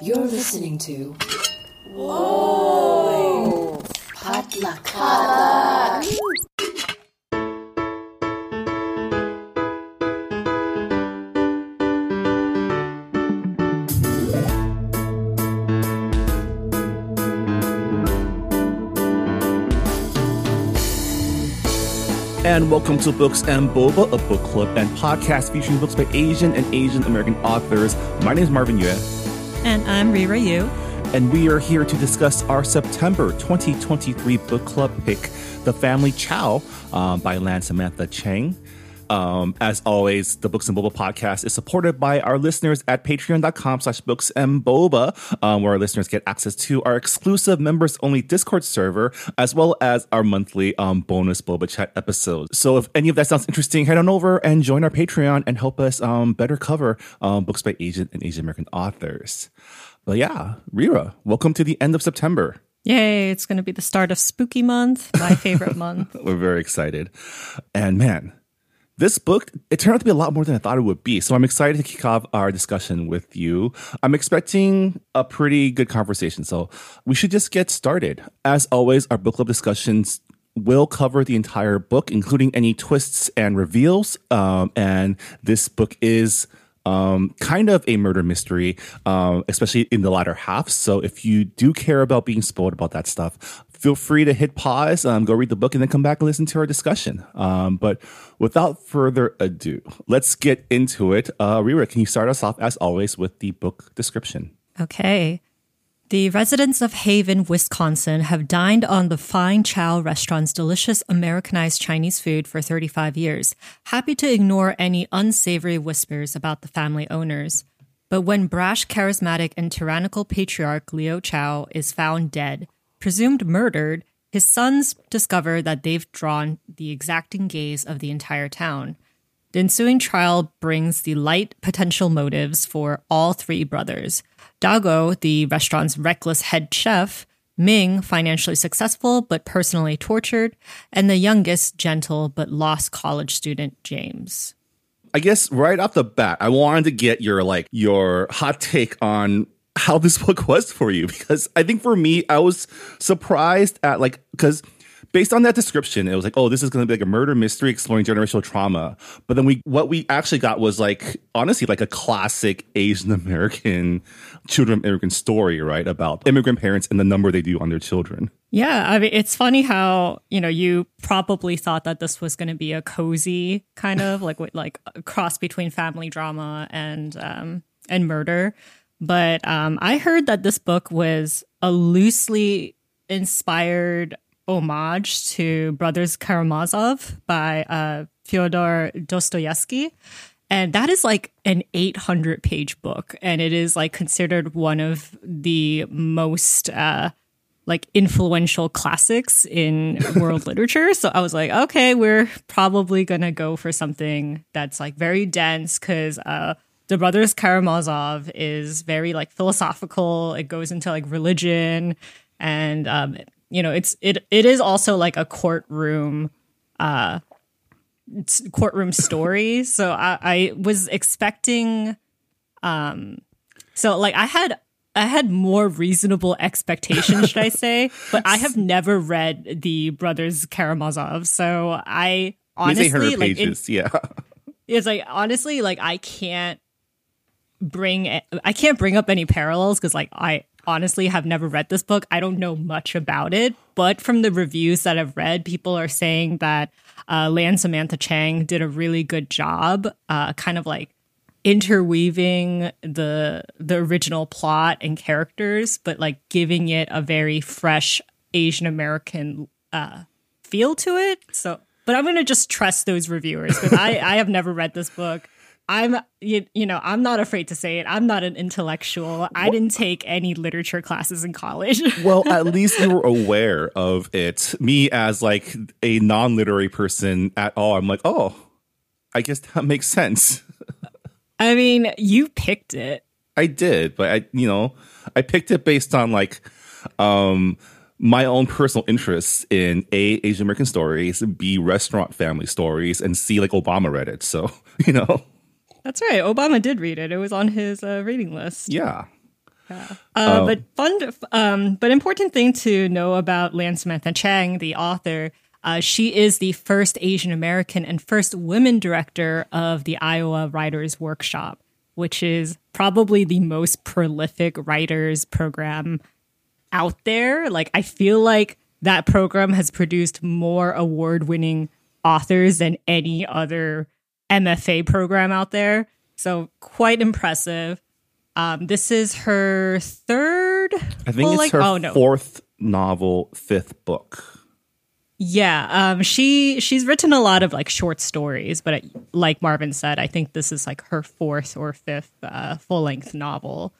You're listening to. Whoa! Potluck. And welcome to Books and Boba, a book club and podcast featuring books by Asian and Asian American authors. My name is Marvin Yueh. And I'm Reera Yoo. And we are here to discuss our September 2023 book club pick, The Family Chao um, by Lan Samantha Chang. Um, as always, the Books and Boba podcast is supported by our listeners at patreon.com slash books and boba, um, where our listeners get access to our exclusive members only Discord server, as well as our monthly um, bonus Boba Chat episodes. So if any of that sounds interesting, head on over and join our Patreon and help us um, better cover um, books by Asian and Asian American authors. But yeah, Reera, welcome to the end of September. Yay, it's going to be the start of spooky month, my favorite month. We're very excited. And man, this book, it turned out to be a lot more than I thought it would be. So I'm excited to kick off our discussion with you. I'm expecting a pretty good conversation. So we should just get started. As always, our book club discussions will cover the entire book, including any twists and reveals. Um, and this book is um, kind of a murder mystery, um, especially in the latter half. So if you do care about being spoiled about that stuff, feel free to hit pause, um, go read the book, and then come back and listen to our discussion. Um, but without further ado, let's get into it. Uh, Reera, can you start us off, as always, with the book description? Okay. The residents of Haven, Wisconsin have dined on the Fine Chao restaurant's delicious Americanized Chinese food for 35 years, happy to ignore any unsavory whispers about the family owners. But when brash, charismatic, and tyrannical patriarch Leo Chao is found dead, presumed murdered, his sons discover that they've drawn the exacting gaze of the entire town. The ensuing trial brings the light potential motives for all three brothers. Dagou, the restaurant's reckless head chef, Ming, financially successful but personally tortured, and the youngest, gentle but lost college student, James. I guess right off the bat, I wanted to get your like your hot take on how this book was for you because I think for me, I was surprised at like because based on that description, it was like, oh, this is going to be like a murder mystery exploring generational trauma. But then we, what we actually got was like, honestly, like a classic Asian American children immigrant story, right? About immigrant parents and the number they do on their children. Yeah, I mean, it's funny how you know you probably thought that this was going to be a cozy kind of like like a cross between family drama and um, and murder, but um, I heard that this book was a loosely inspired homage to Brothers Karamazov by uh, Fyodor Dostoevsky. And that is like an 800 page book. And it is like considered one of the most uh, like influential classics in world literature. So I was like, okay, we're probably going to go for something that's like very dense because uh, the Brothers Karamazov is very like philosophical. It goes into like religion and um, you know it's it it is also like a courtroom uh courtroom story. So I, I was expecting um so like i had i had more reasonable expectations should i say but i have never read the brothers karamazov. So i honestly like pages, it, yeah. It's like honestly like i can't bring i can't bring up any parallels because like i honestly have never read this book. I don't know much about it, but from the reviews that I've read, people are saying that uh, Lan Samantha Chang did a really good job, uh, kind of like interweaving the the original plot and characters, but like giving it a very fresh Asian American uh, feel to it. So, but I'm gonna just trust those reviewers because I I have never read this book. I'm you, you know I'm not afraid to say it. I'm not an intellectual. I didn't take any literature classes in college. well, at least you were aware of it. Me as like a non-literary person at all, I'm like, "Oh, I guess that makes sense." I mean, you picked it. I did, but I you know, I picked it based on like um my own personal interests in A Asian American stories, B restaurant family stories, and C like Obama read it. So, you know. That's right. Obama did read it. It was on his uh, reading list. Yeah. Uh, but fun, um, but important thing to know about Lan Samantha Chang, the author. Uh, she is the first Asian American and first women director of the Iowa Writers Workshop, which is probably the most prolific writers program out there. Like, I feel like that program has produced more award winning authors than any other MFA program out there. So, quite impressive. Um, this is her third. I think it's her oh, no. fourth novel, fifth book. Yeah, um, she she's written a lot of like short stories, but it, like Marvin said, I think this is like her fourth or fifth uh, full length novel.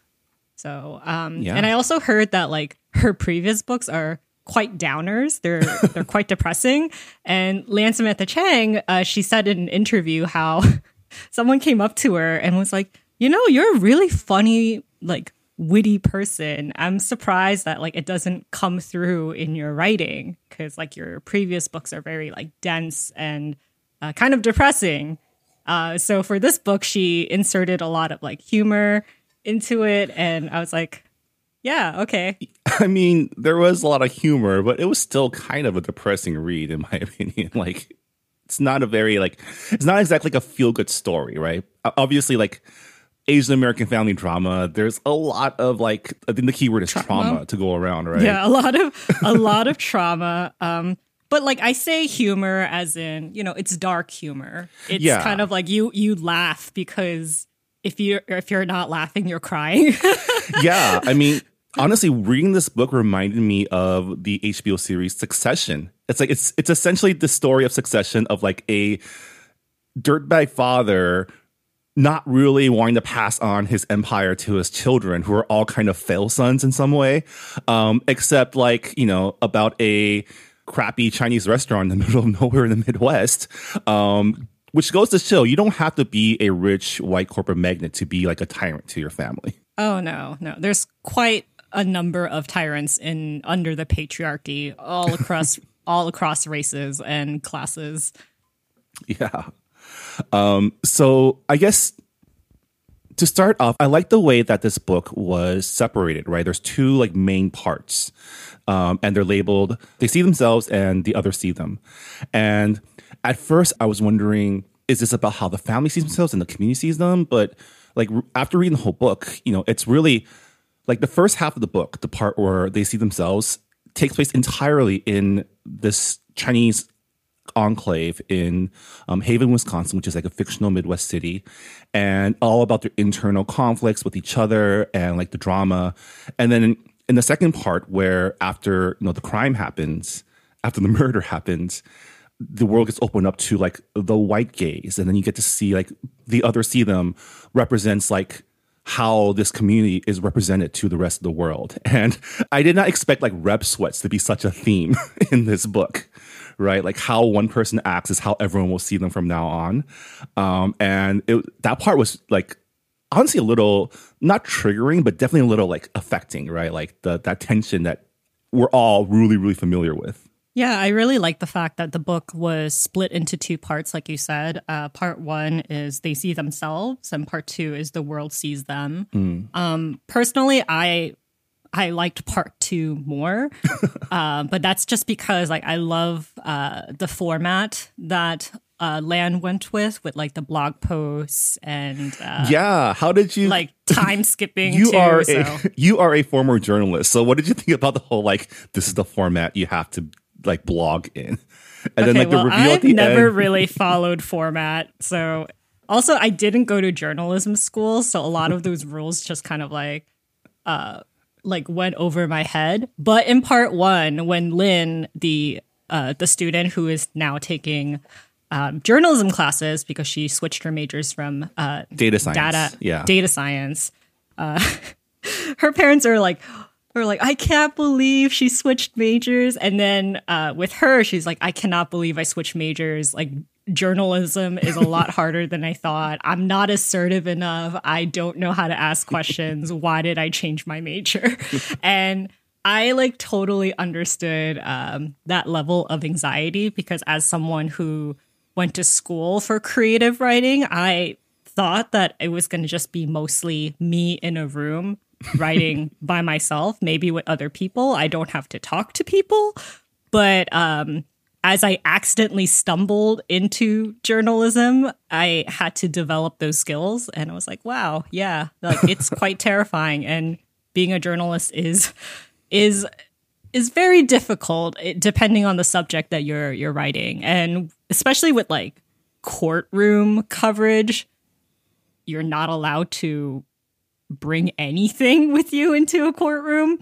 So, um, Yeah. and I also heard that like her previous books are quite downers. They're they're quite depressing. And Lan Samantha Chang, uh, she said in an interview how someone came up to her and was like, "You know, you're a really funny, like witty person. I'm surprised that like it doesn't come through in your writing because like your previous books are very like dense and uh, kind of depressing. Uh, so for this book, she inserted a lot of like humor into it, and I was like, yeah, okay. I mean, there was a lot of humor, but it was still kind of a depressing read, in my opinion. Like, it's not a very like, it's not exactly like a feel good story, right? Obviously, like Asian American family drama, there's a lot of like, I think the key word is trauma, to go around, right? Yeah, a lot of a lot of trauma. Um, but like I say humor as in, you know, it's dark humor. It's Yeah. kind of like you you laugh because if you're if you're not laughing, you're crying. yeah, I mean, honestly, reading this book reminded me of the HBO series Succession. It's like it's it's essentially the story of Succession of like a dirtbag father not really wanting to pass on his empire to his children, who are all kind of fail sons in some way, um, except like you know about a crappy Chinese restaurant in the middle of nowhere in the Midwest. Um, which goes to show you don't have to be a rich white corporate magnate to be like a tyrant to your family. oh no, no. There's quite a number of tyrants in under the patriarchy all across all across races and classes. Yeah. Um, so I guess to start off, I like the way that this book was separated, right? There's two like main parts. Um, and they're labeled, they see themselves and the other see them. And at first I was wondering, is this about how the family sees themselves and the community sees them? But like after reading the whole book, you know, it's really like the first half of the book, the part where they see themselves takes place entirely in this Chinese enclave in um, Haven, Wisconsin, which is like a fictional Midwest city, and all about their internal conflicts with each other and like the drama. And then in, in the second part, where after you know the crime happens, after the murder happens, the world gets opened up to like the white gaze, and then you get to see like the other see them represents like how this community is represented to the rest of the world. And I did not expect like rep sweats to be such a theme in this book, right? Like how one person acts is how everyone will see them from now on. Um, and it, that part was like honestly a little not triggering, but definitely a little like affecting, right? Like the that tension that we're all really, really familiar with. Yeah, I really like the fact that the book was split into two parts, like you said. Uh, part one is they see themselves, and part two is the world sees them. Um, personally, I I liked part two more, uh, but that's just because like I love uh, the format that uh, Lan went with, with like the blog posts and uh, yeah. How did you like time skipping. you too, are so. a you are a former journalist. So what did you think about the whole like this is the format you have to like blog in? And okay, like well, the reveal I've at the never end. really followed format. So, also, I didn't go to journalism school, so a lot of those rules just kind of like, uh, like went over my head. But in part one, when Lynn, the uh, the student who is now taking um, journalism classes because she switched her majors from uh, Data science. data Yeah. data science. Uh, her parents are like, are like, I can't believe she switched majors. And then uh, with her, she's like, I cannot believe I switched majors. Like journalism is a lot harder than I thought. I'm not assertive enough. I don't know how to ask questions. Why did I change my major? and I like totally understood um, that level of anxiety because as someone who went to school for creative writing, I thought that it was going to just be mostly me in a room writing by myself, maybe with other people. I don't have to talk to people. But um, as I accidentally stumbled into journalism, I had to develop those skills. And I was like, wow, yeah, like it's quite terrifying. And being a journalist is is is very difficult eh, depending on the subject that you're you're writing and especially with like courtroom coverage you're not allowed to bring anything with you into a courtroom.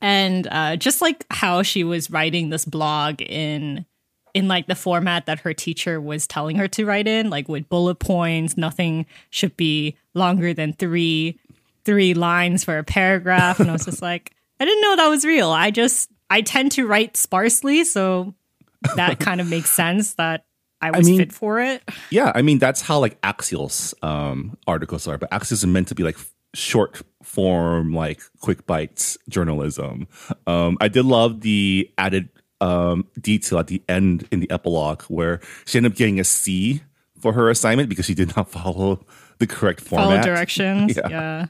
And uh, just like how she was writing this blog in in like the format that her teacher was telling her to write in like with bullet points nothing should be longer than three three lines for a paragraph. And i was just like i didn't know that was real. I just i tend to write sparsely so that kind of makes sense that i was mean- fit for it Yeah, I mean that's how like Axios um, articles are, but Axios are meant to be like short form, like quick bites journalism. Um, I did love the added um, detail at the end in the epilogue where she ended up getting a C for her assignment because she did not follow the correct follow format. directions Yeah. yeah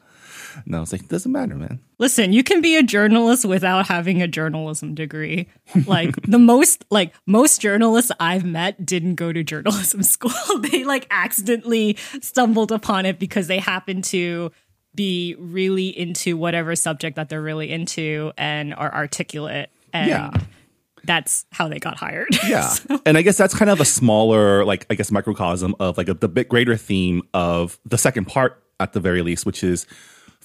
And I was like, doesn't matter, man. Listen, you can be a journalist without having a journalism degree. Like the most like most journalists I've met didn't go to journalism school. they like accidentally stumbled upon it because they happen to be really into whatever subject that they're really into and are articulate and Yeah. that's how they got hired. Yeah. and I guess that's kind of a smaller, like, I guess, microcosm of like a, the bit greater theme of the second part, at the very least, which is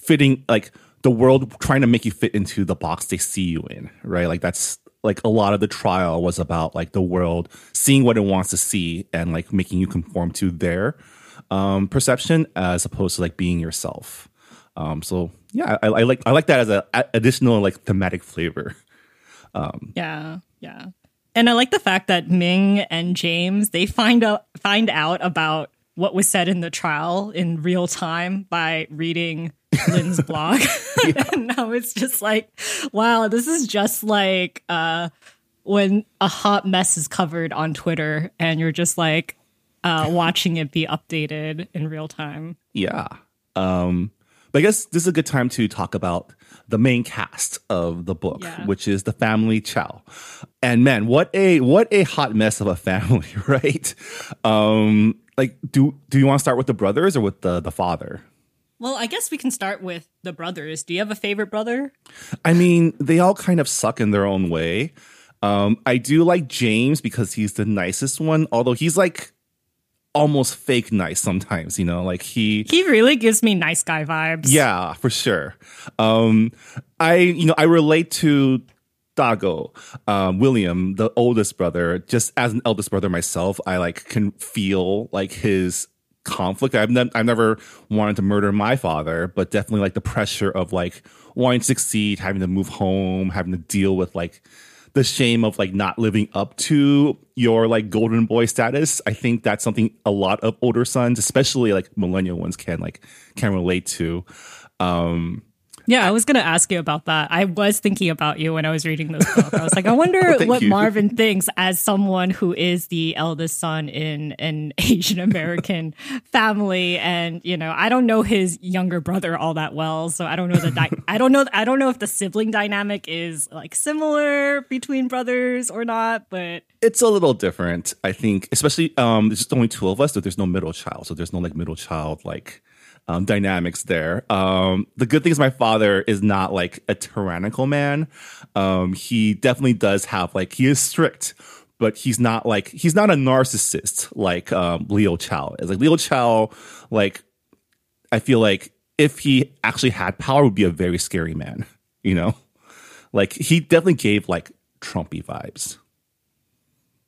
fitting, like, the world trying to make you fit into the box they see you in, right? Like, that's like a lot of the trial was about like the world seeing what it wants to see and like making you conform to their um, perception as opposed to like being yourself. Um, so yeah, I, I like I like that as a additional like thematic flavor. Um, Yeah, yeah. And I like the fact that Ming and James they find out find out about what was said in the trial in real time by reading Lynn's blog. and now it's just like, wow, this is just like uh when a hot mess is covered on Twitter and you're just like uh watching it be updated in real time. Yeah. Um, but I guess this is a good time to talk about the main cast of the book, Yeah. which is the family Chao. And man, what a what a hot mess of a family, right? Um, like, do do you want to start with the brothers or with the the father? Well, I guess we can start with the brothers. Do you have a favorite brother? I mean, they all kind of suck in their own way. Um, I do like James because he's the nicest one, although he's like almost fake nice sometimes, you know, like he He really gives me nice guy vibes. Yeah, for sure. Um, I you know I relate to Dagou, um, William, the oldest brother. Just as an eldest brother myself, I like can feel like his conflict. I've ne- I've never wanted to murder my father, but definitely like the pressure of like wanting to succeed, having to move home, having to deal with like the shame of like not living up to your like golden boy status. I think that's something a lot of older sons, especially like millennial ones, can like can relate to. Um, Yeah, I was going to ask you about that. I was thinking about you when I was reading this book. I was like, I wonder Thank what you. Marvin thinks as someone who is the eldest son in an Asian American family, and you know, I don't know his younger brother all that well, so I don't know the di- I don't know I don't know if the sibling dynamic is like similar between brothers or not, but it's a little different, I think, especially um, there's just only two of us, so there's no middle child, so there's no like middle child like um, dynamics there. Um, the good thing is my father is not like a tyrannical man. Um, he definitely does have like he is strict, but he's not like he's not a narcissist like um, Leo Chao is. Like Leo Chao, like I feel like if he actually had power, would be a very scary man. You know, like he definitely gave like Trumpy vibes.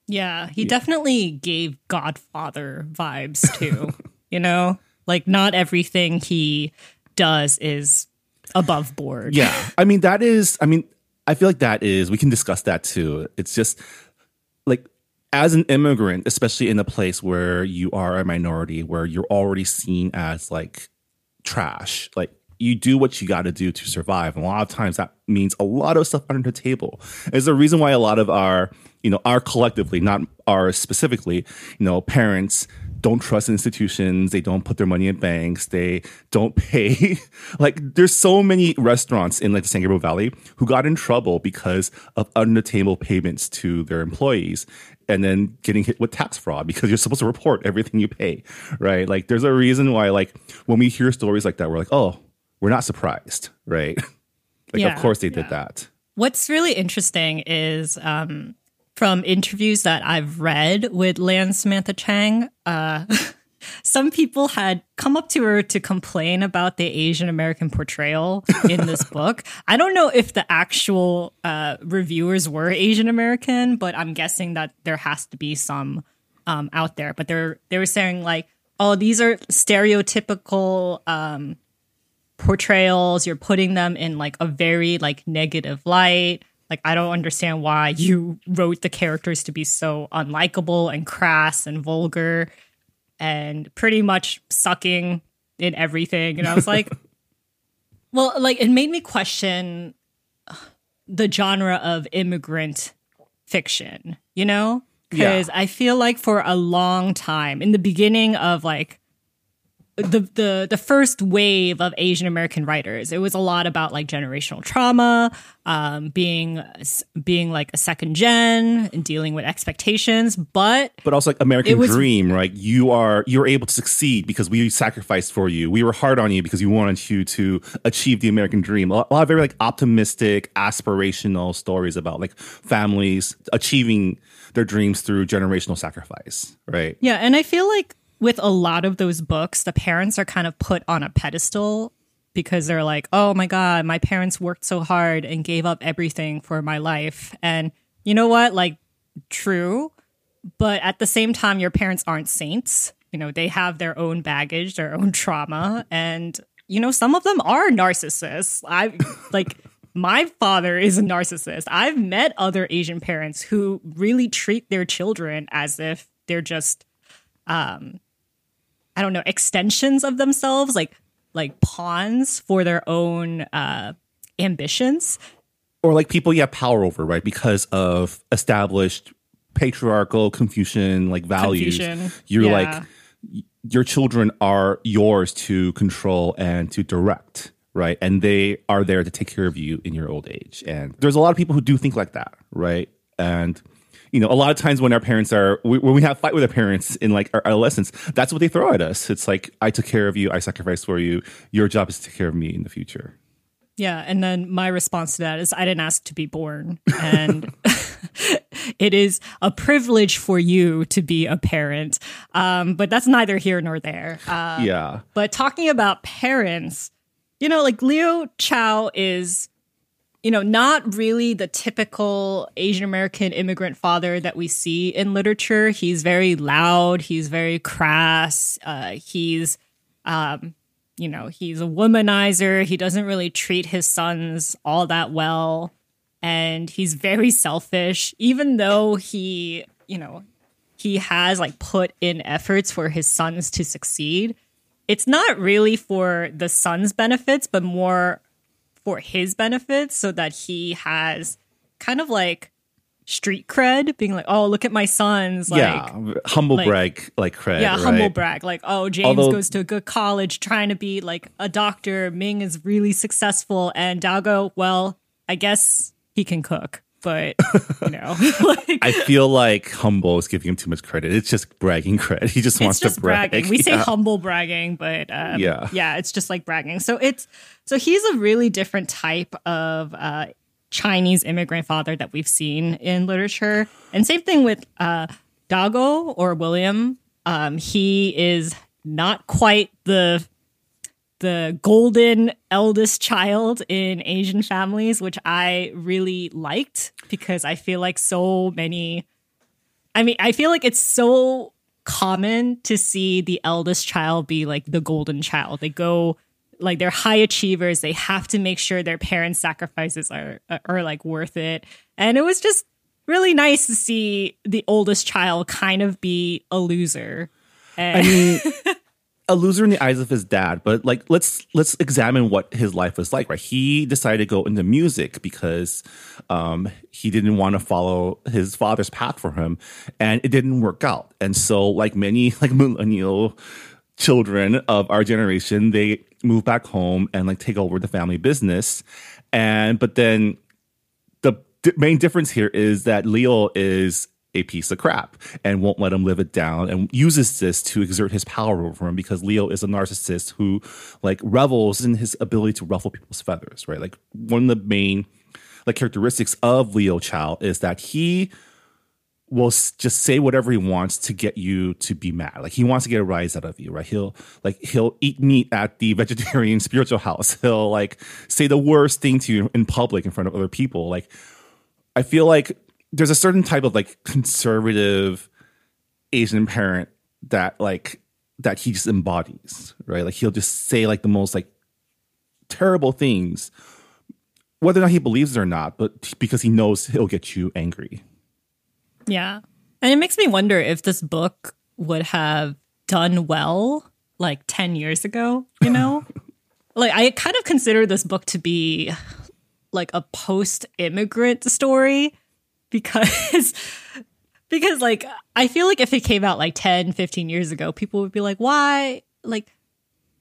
Yeah, he definitely gave Godfather vibes too. you know, like not everything he does is above board. Yeah. I mean, that is, I mean, I feel like that is, we can discuss that too. It's just like, as an immigrant, especially in a place where you are a minority, where you're already seen as like trash, like you do what you got to do to survive. And a lot of times that means a lot of stuff under the table. Is the reason why a lot of our, you know, our collectively, not our specifically, you know, parents don't trust institutions. They don't put their money in banks. They don't pay. like there's so many restaurants in like the San Gabriel Valley who got in trouble because of under the table payments to their employees and then getting hit with tax fraud because you're supposed to report everything you pay, right? Like there's a reason why like when we hear stories like that, we're like, oh, we're not surprised, right? like Yeah, of course they did that. What's really interesting is um, from interviews that I've read with Lan Samantha Chang, uh, some people had come up to her to complain about the Asian American portrayal in this book. I don't know if the actual uh, reviewers were Asian American, but I'm guessing that there has to be some um, out there. But they're they were saying like, oh, these are stereotypical um, portrayals you're putting them in like a very like negative light like i don't understand why you wrote the characters to be so unlikable and crass and vulgar and pretty much sucking in everything. And i was like well like it made me question the genre of immigrant fiction you know? Because i feel like for a long time in the beginning of like the the the first wave of Asian American writers. It was a lot about like generational trauma, um, being being like a second gen and dealing with expectations. But But also like American was- dream, right? You are you're able to succeed because we sacrificed for you. We were hard on you because we wanted you to achieve the American dream. A lot a lot of very like optimistic, aspirational stories about like families achieving their dreams through generational sacrifice, right? yeah, and I feel like with a lot of those books, the parents are kind of put on a pedestal because they're like, "Oh my god, my parents worked so hard and gave up everything for my life." And you know what? Like true, but at the same time your parents aren't saints. You know, they have their own baggage, their own trauma, and you know, some of them are narcissists. I like my father is a narcissist. I've met other Asian parents who really treat their children as if they're just um I don't know, extensions of themselves, like like pawns for their own uh ambitions. Or like people you have power over, right? Because of established patriarchal Confucian like values. Confucian, You're yeah. like your children are yours to control and to direct, right? And they are there to take care of you in your old age. And there's a lot of people who do think like that, right? And you know, a lot of times when our parents are we- when we have fight with our parents in like our adolescence, that's what they throw at us. It's like I took care of you, I sacrificed for you. Your job is to take care of me in the future. Yeah, and then my response to that is I didn't ask to be born and it is a privilege for you to be a parent. Um but that's neither here nor there. Uh yeah. But talking about parents, you know, like Leo Chao is, you know, not really the typical Asian American immigrant father that we see in literature. He's very loud, he's very crass, uh, he's, um, you know, he's a womanizer. He doesn't really treat his sons all that well. And he's very selfish, even though he, you know, he has like put in efforts for his sons to succeed it's not really for the son's benefits, but more for his benefits so that he has kind of like street cred, being like, oh, look at my sons. Like, yeah. Humble like- brag like cred. yeah, right? humble brag. Like, oh, James Although- goes to a good college trying to be like a doctor. Ming is really successful. And Dagou, well, I guess he can cook, but, you know, like, I feel like humble is giving him too much credit. It's just bragging credit. He just wants just to brag. bragging. We say humble bragging, but um, Yeah. yeah, it's just like bragging. So it's so he's a really different type of uh, Chinese immigrant father that we've seen in literature, and same thing with uh, Dagou or William. Um, he is not quite the the golden eldest child in Asian families, which I really liked because I feel like so many I mean, I feel like it's so common to see the eldest child be like the golden child. They go like they're high achievers. They have to make sure their parents' sacrifices are are like worth it. And it was just really nice to see the oldest child kind of be a loser. I mean, a loser in the eyes of his dad, but like let's let's examine what his life was like, right? He decided to go into music because um, he didn't want to follow his father's path for him, and it didn't work out. And so, like many like millennial children of our generation, they move back home and like take over the family business. And but then the main difference here is that Leo is a piece of crap and won't let him live it down and uses this to exert his power over him because Leo is a narcissist who like revels in his ability to ruffle people's feathers, right? Like one of the main like characteristics of Leo Chao is that he will just say whatever he wants to get you to be mad. Like he wants to get a rise out of you, right? He'll like he'll eat meat at the vegetarian spiritual house. He'll like say the worst thing to you in public in front of other people. Like I feel like there's a certain type of like conservative Asian parent that like that he just embodies, right? Like he'll just say like the most like terrible things, whether or not he believes it or not, but because he knows he'll get you angry. Yeah. And it makes me wonder if this book would have done well like 10 years ago, you know? like I kind of consider this book to be like a post-immigrant story because because like I feel like if it came out like 10, 15 years ago, people would be like, "Why?" like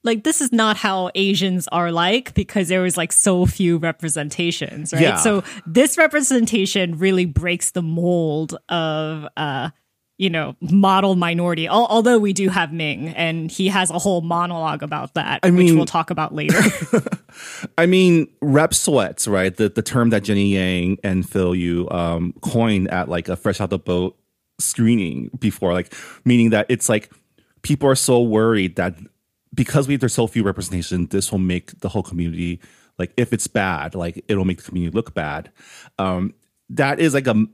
like this is not how Asians are like because there was like so few representations, right? Yeah. So this representation really breaks the mold of uh you know model minority. Al- although we do have Ming and he has a whole monologue about that, which mean- we'll talk about later. I mean, rep sweats, right? The the term that Jenny Yang and Phil Yu um, coined at like a fresh out the boat screening before, like meaning that it's like people are so worried that because we there's so few representation, this will make the whole community like if it's bad, like it'll make the community look bad. Um, that is like a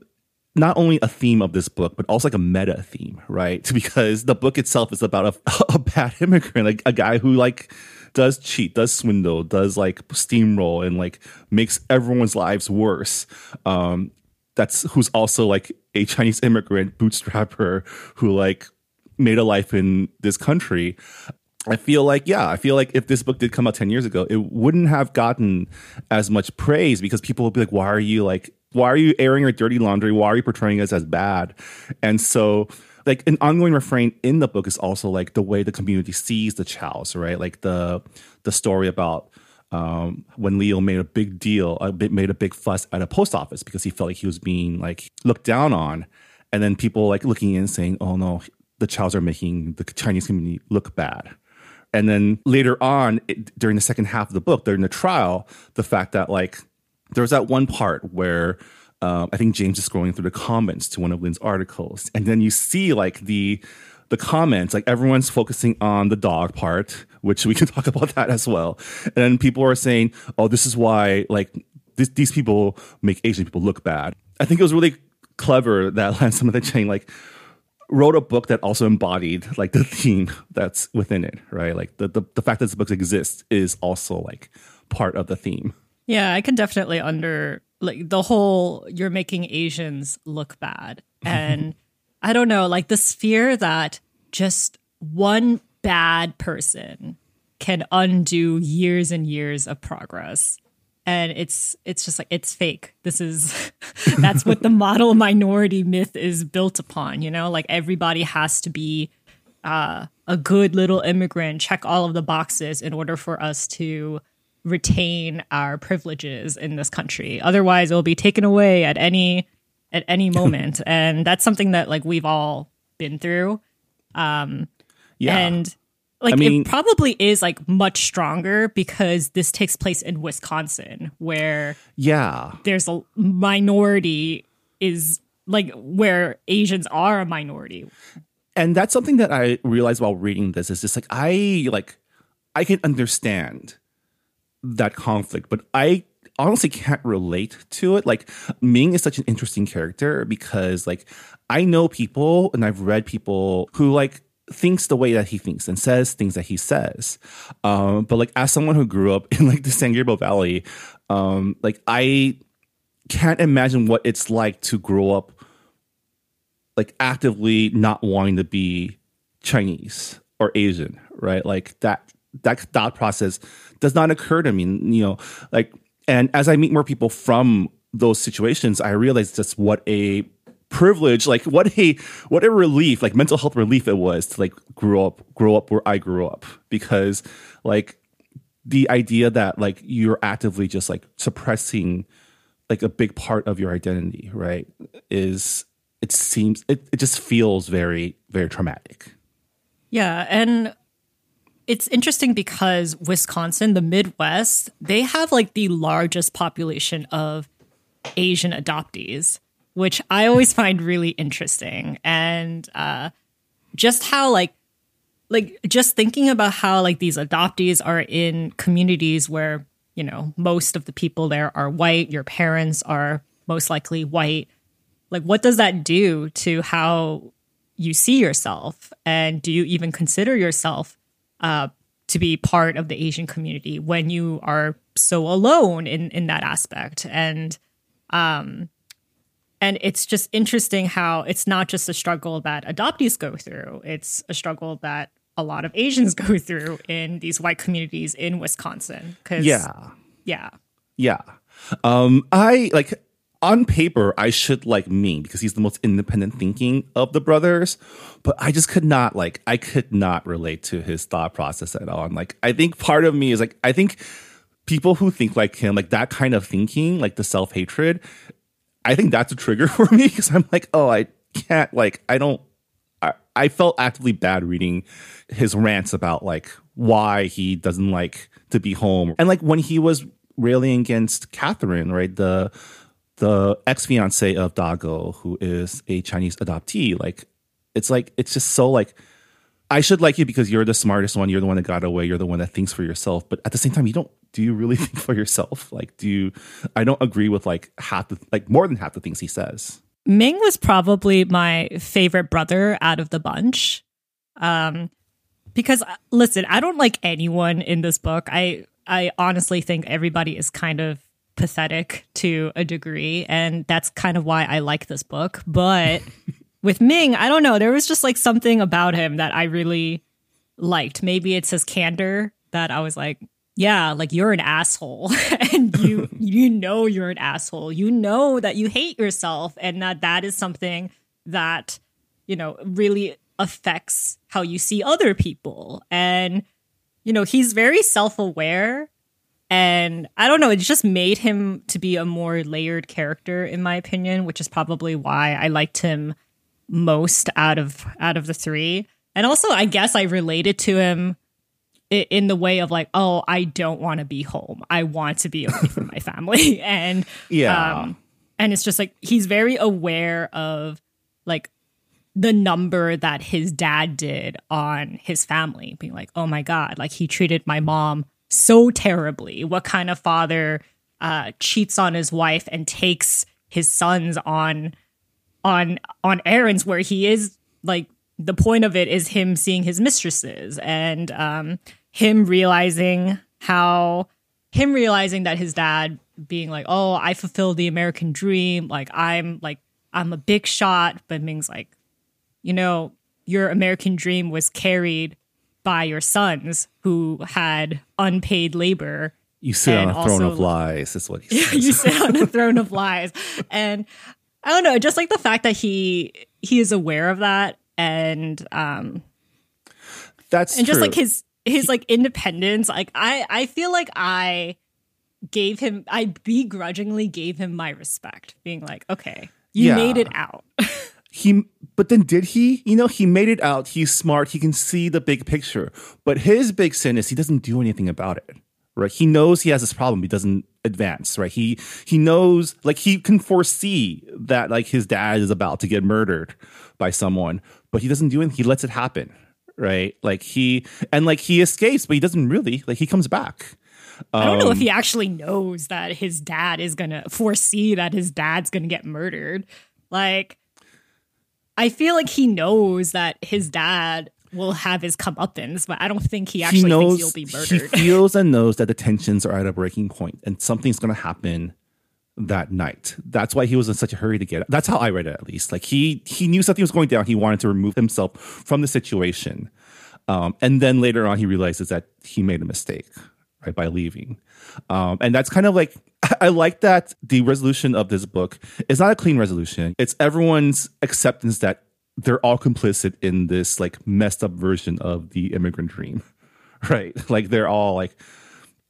not only a theme of this book, but also like a meta theme, right? Because the book itself is about a, a bad immigrant, like a guy who like does cheat, does swindle, does like steamroll, and like makes everyone's lives worse. Um, that's who's also like a Chinese immigrant bootstrapper who like made a life in this country. I feel like, yeah, I feel like if this book did come out 10 years ago, it wouldn't have gotten as much praise because people would be like, why are you like, why are you airing your dirty laundry? Why are you portraying us as bad? And so, like, an ongoing refrain in the book is also like the way the community sees the Chaos, right? Like the, the story about, um, when Leo made a big deal, a bit, made a big fuss at a post office because he felt like he was being like looked down on. And then people like looking in saying, oh no, the Chaos are making the Chinese community look bad. And then later on, it, during the second half of the book, during the trial, the fact that like there was that one part where um, I think James is scrolling through the comments to one of Lynn's articles, and then you see like the the comments, like everyone's focusing on the dog part, which we can talk about that as well. And people are saying, "Oh, this is why like this, these people make Asian people look bad." I think it was really clever that Lan Samantha Chang like wrote a book that also embodied like the theme that's within it, right? Like the, the, the fact that this book exists is also like part of the theme. Yeah, I can definitely under like the whole you're making Asians look bad. And I don't know, like this fear that just one bad person can undo years and years of progress. And it's it's just like it's fake. This is that's what the model minority myth is built upon, you know? Like everybody has to be uh, a good little immigrant, check all of the boxes in order for us to retain our privileges in this country. Otherwise, it will be taken away at any at any moment, and that's something that like we've all been through. Um, Yeah. And like I mean- it probably is like much stronger because this takes place in Wisconsin, where yeah. there's a minority is like where Asians are a minority. and that's something that I realized while reading this is just like I like I can understand that conflict, but I honestly can't relate to it. Like Ming is such an interesting character because like I know people and I've read people who like thinks the way that he thinks and says things that he says. Um, but like as someone who grew up in like the San Gabriel Valley, um, like I can't imagine what it's like to grow up like actively not wanting to be Chinese or Asian, right? Like that that thought process does not occur to me. You know, like and as I meet more people from those situations, I realize just what a privilege, like what a what a relief, like mental health relief it was to like grow up grow up where I grew up because like the idea that like you're actively just like suppressing like a big part of your identity, right? Is it seems it, it just feels very, very traumatic. Yeah. And it's interesting because Wisconsin, the Midwest, they have like the largest population of Asian adoptees, which I always find really interesting. And uh, just how like like just thinking about how like these adoptees are in communities where you know most of the people there are white your parents are most likely white like what does that do to how you see yourself and do you even consider yourself uh, to be part of the asian community when you are so alone in in that aspect and um and it's just interesting how it's not just a struggle that adoptees go through it's a struggle that a lot of Asians go through in these white communities in Wisconsin. Cause Yeah. yeah. Yeah. Um, I like on paper, I should like Ming because he's the most independent thinking of the brothers, but I just could not like I could not relate to his thought process at all. And like I think part of me is like I think people who think like him, like that kind of thinking, like the self hatred, I think that's a trigger for me because I'm like, oh, I can't like I don't I, I felt actively bad reading his rants about like why he doesn't like to be home and like when he was railing against Catherine, right? The the ex fiance of Dagou, who is a Chinese adoptee, like it's like it's just so like I should like you because you're the smartest one, you're the one that got away, you're the one that thinks for yourself. But at the same time, you don't do you really think for yourself? Like, do you I don't agree with like half the like more than half the things he says. Ming was probably my favorite brother out of the bunch. Um, because uh, listen, I don't like anyone in this book. I I honestly think everybody is kind of pathetic to a degree, and that's kind of why I like this book. But with Ming, I don't know. There was just like something about him that I really liked. Maybe it's his candor that I was like, yeah, like you're an asshole and you you know you're an asshole. You know that you hate yourself and that that is something that you know really affects how you see other people. And you know, he's very self-aware and I don't know, it just made him to be a more layered character in my opinion, which is probably why I liked him most out of out of the 3. And also I guess I related to him in the way of like, oh, I don't want to be home. I want to be away from my family. And Yeah. um, and it's just like he's very aware of like the number that his dad did on his family, being like, oh my god, like he treated my mom so terribly. What kind of father uh, cheats on his wife and takes his sons on on on errands where he is like the point of it is him seeing his mistresses and um him realizing how him realizing that his dad being like oh i fulfilled the american dream like i'm like i'm a big shot but ming's like you know your american dream was carried by your sons who had unpaid labor You sit on a throne of lies, is what he says. you sit on a throne of lies and i don't know just like the fact that he he is aware of that and um That's and just true. like his his like independence like i i feel like i gave him i begrudgingly gave him my respect being like okay you Yeah. made it out he but then did he? You know he made it out. He's smart. He can see the big picture. But his big sin is he doesn't do anything about it right? He knows he has this problem. He doesn't advance right? He he knows like he can foresee that like his dad is about to get murdered by someone but he doesn't do anything. He lets it happen right? Like he and like he escapes but he doesn't really. Like he comes back. I don't know Um, if he actually knows that his dad is gonna foresee that his dad's gonna get murdered. Like i feel like he knows that his dad will have his comeuppance but i don't think he actually he knows thinks he'll be he feels and knows that the tensions are at a breaking point and something's going to happen that night. That's why he was in such a hurry to get that's how i read it at least. Like he he knew something was going down. He wanted to remove himself from the situation. Um, and then later on, he realizes that he made a mistake, right, by leaving. Um, and that's kind of like, I like that the resolution of this book is not a clean resolution. It's everyone's acceptance that they're all complicit in this like messed up version of the immigrant dream, right? Like they're all like,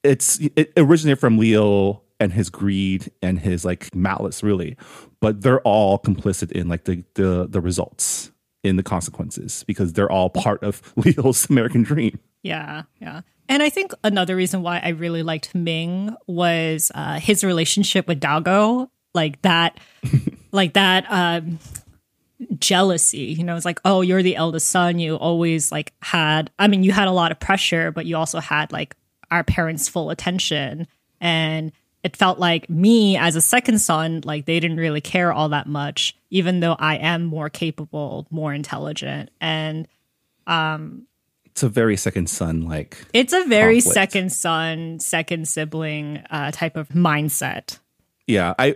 it's, it originated from Leo and his greed and his like malice, really, but they're all complicit in like the, the, the results in the consequences because they're all part of Leo's American dream. Yeah, yeah. And I think another reason why I really liked Ming was uh, his relationship with Dagou, like that, like that um, jealousy. You know, it's like, oh, you're the eldest son. You always like had. I mean, you had a lot of pressure, but you also had like our parents' full attention, and it felt like me as a second son, like they didn't really care all that much, even though I am more capable, more intelligent, and um it's a very second son like it's a very conflict. second son second sibling uh, type of mindset yeah i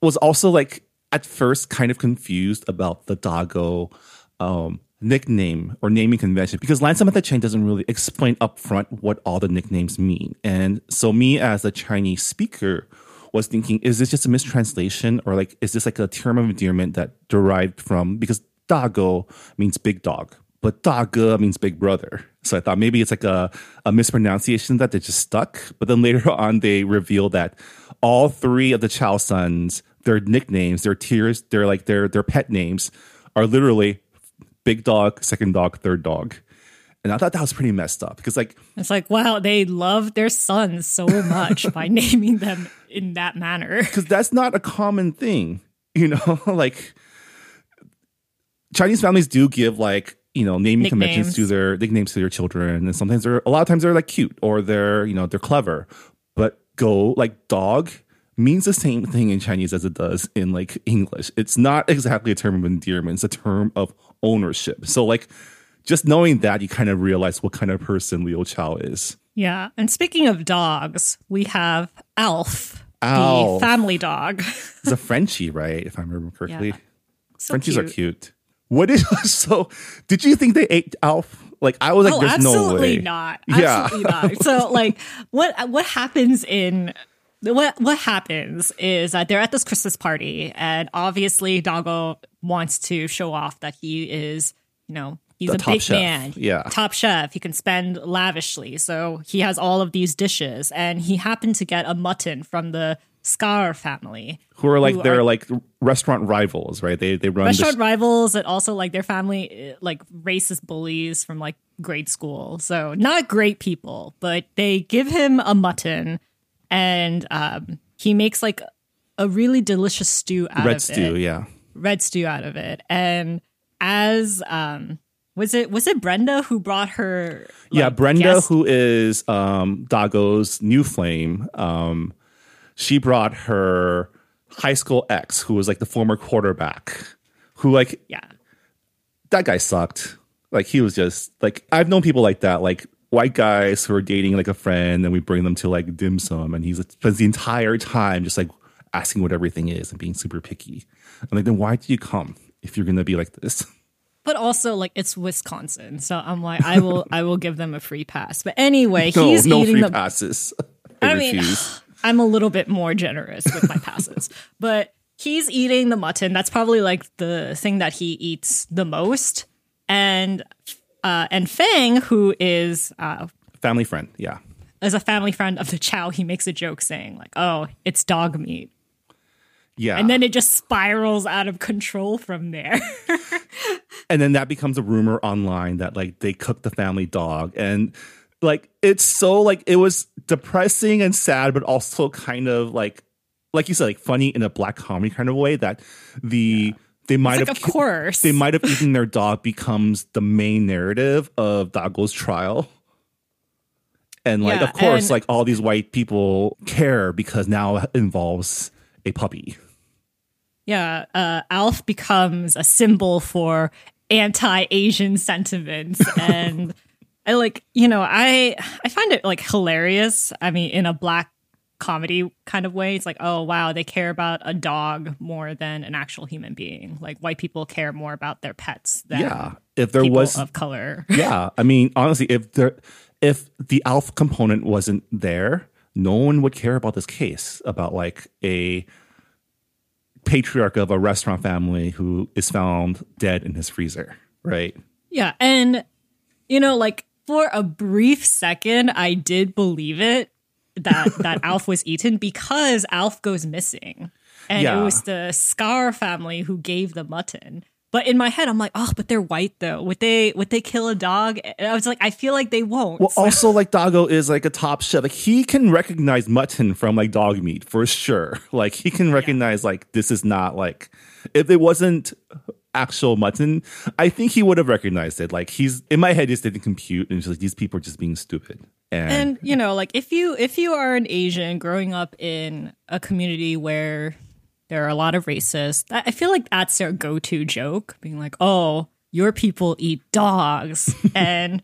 was also like at first kind of confused about the dagou um, nickname or naming convention because Lan Samantha Chang doesn't really explain upfront what all the nicknames mean. And so me as a Chinese speaker was thinking, is this just a mistranslation or like is this like a term of endearment that derived from because Dagou means big dog, but Dage means big brother. So I thought maybe it's like a, a mispronunciation that they just stuck. But then later on they reveal that all three of the Chao sons, their nicknames, their tiers, their like their their pet names are literally big dog, second dog, third dog. And I thought that was pretty messed up because like it's like wow they love their sons so much by naming them in that manner because that's not a common thing you know like chinese families do give like you know naming Nicknames. conventions to their nicknames to their children. And sometimes they're a lot of times they're like cute or they're you know they're clever. But go like dog means the same thing in chinese as it does in like english. It's not exactly a term of endearment. It's a term of ownership. So like just knowing that you kind of realize what kind of person leo chao is. Yeah. And speaking of dogs we have alf, the family dog. It's a frenchie right? If i remember correctly. Yeah. So Frenchies are cute. What is so? Did you think they ate Alf? Like I was like, oh, there's no absolutely way. not. Yeah. Absolutely not. So, like, what what happens in what what happens is that they're at this Christmas party, and obviously Dagou wants to show off that he is, you know, he's The a big chef. man, Yeah. top chef. He can spend lavishly, so he has all of these dishes, and he happened to get a mutton from the Scar family. Who are like Who they're are- like restaurant rivals, right? They they run restaurant this, rivals and also like their family uh, like racist bullies from like grade school so not great people but they give him a mutton and um, he makes like a really delicious stew out red of stew. it Red stew, Yeah, red stew out of it and as um was it was it brenda who brought her yeah. Brenda, guest- who is um Dagou's new flame, um, she brought her high school ex, who was like the former quarterback, who like yeah that guy sucked. Like he was just like I've known people like that, like white guys who are dating like a friend, and we bring them to like dim sum, and he spends the entire time just like asking what everything is and being super picky. I'm like, then why do you come if you're gonna be like this? but also like it's wisconsin so i'm like i will i will give them a free pass but anyway No, he's no eating free the passes. I, I mean. I'm a little bit more generous with my passes, but he's eating the mutton. That's probably like the thing that he eats the most. And uh, and Fang, who is uh, Family friend, yeah. as a family friend of the Chao, he makes a joke saying like, "Oh, it's dog meat," Yeah. and then it just spirals out of control from there. and then that becomes a rumor online that like they cooked the family dog and like it's so like it was depressing and sad but also kind of like like you said like funny in a black comedy kind of way that the they might have of course, they might have eaten their dog becomes the main narrative of Dagou's trial. And like Yeah, of course and- like all these white people care because now it involves a puppy. Yeah, uh, Alf becomes a symbol for anti-Asian sentiments, and I like, you know, I I find it like hilarious. I mean, in a black comedy kind of way. It's like, oh wow, they care about a dog more than an actual human being. Like white people care more about their pets than yeah. If there was of color. yeah, I mean, honestly, if there, if the alpha component wasn't there, no one would care about this case about like a patriarch of a restaurant family who is found dead in his freezer, right? Yeah, and you know, like for a brief second, I did believe it that that Alf was eaten because Alf goes missing, and Yeah. it was the Scar family who gave the mutton. But in my head, I'm like, oh, but they're white though. Would they would they kill a dog? And I was like, I feel like they won't. Well, also like Dagou is like a top chef. Like he can recognize mutton from like dog meat for sure. Like he can recognize like this is not like if it wasn't actual mutton, I think he would have recognized it. Like he's in my head, just didn't compute, and like these people are just being stupid. And, and you know like if you if you are an asian growing up in a community where there are a lot of racists i I feel like that's their go-to joke being like oh your people eat dogs and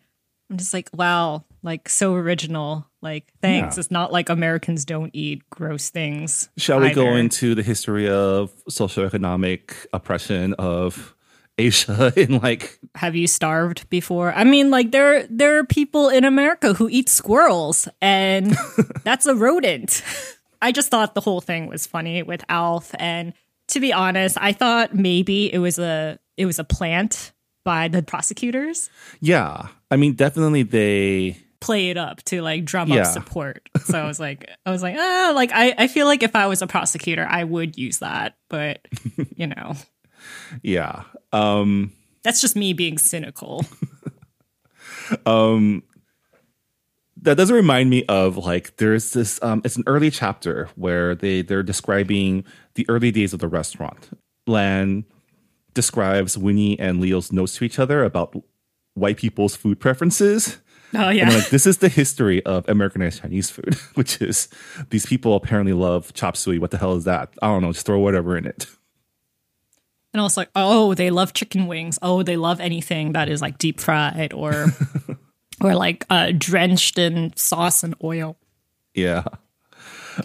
i'm just like wow like so original. Like thanks. Yeah. it's not like americans don't eat gross things shall we go into the history of socioeconomic oppression of Asia in like have you starved before? I mean like there there are people in america who eat squirrels and that's a rodent. I just thought the whole thing was funny with alf and to be honest i thought maybe it was a it was a plant by the prosecutors. Yeah. I mean, definitely they play it up to like drum Yeah. up support so i was like i was like ah like I, I feel like if i was a prosecutor i would use that but you know yeah. Um that's just me being cynical um, that does remind me of like there's this um it's an early chapter where they they're describing the early days of the restaurant lan describes winnie and leo's notes to each other about white people's food preferences oh yeah and like this is the history of americanized chinese food which is these people apparently love chop suey what the hell is that i don't know just throw whatever in it And I was like, oh, they love chicken wings. Oh, they love anything that is like deep fried or or like uh, drenched in sauce and oil. Yeah.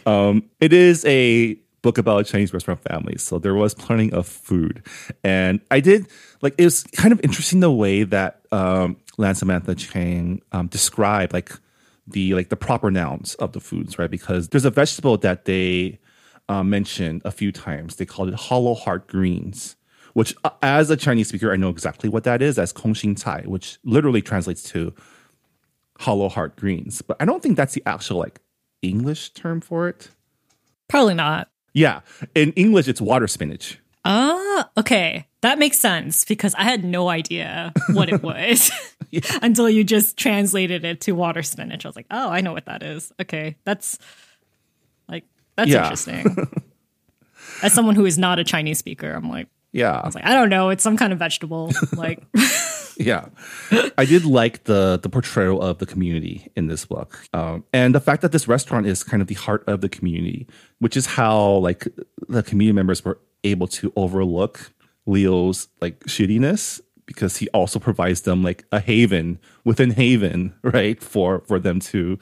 Um, it is a book about Chinese restaurant families. So there was plenty of food. And I did like it was kind of interesting the way that um Lan Samantha Chang um described like the like the proper nouns of the foods, right? Because there's a vegetable that they uh, mentioned a few times. They called it hollow heart greens, which uh, as a Chinese speaker, I know exactly what that is as Kong Xing Cai, which literally translates to hollow heart greens. But I don't think that's the actual like English term for it. Probably not. Yeah, in English, it's water spinach. Ah, okay. That makes sense because I had no idea what it was until you just translated it to water spinach. I was like, oh, I know what that is. Okay. That's like, that's Yeah. interesting. As someone who is not a Chinese speaker, I'm like, Yeah, I was like, I don't know. It's some kind of vegetable. Like, yeah. I did like the the portrayal of the community in this book, um, and the fact that this restaurant is kind of the heart of the community, which is how like the community members were able to overlook Leo's like shittiness because he also provides them like a haven within haven, right? For for them to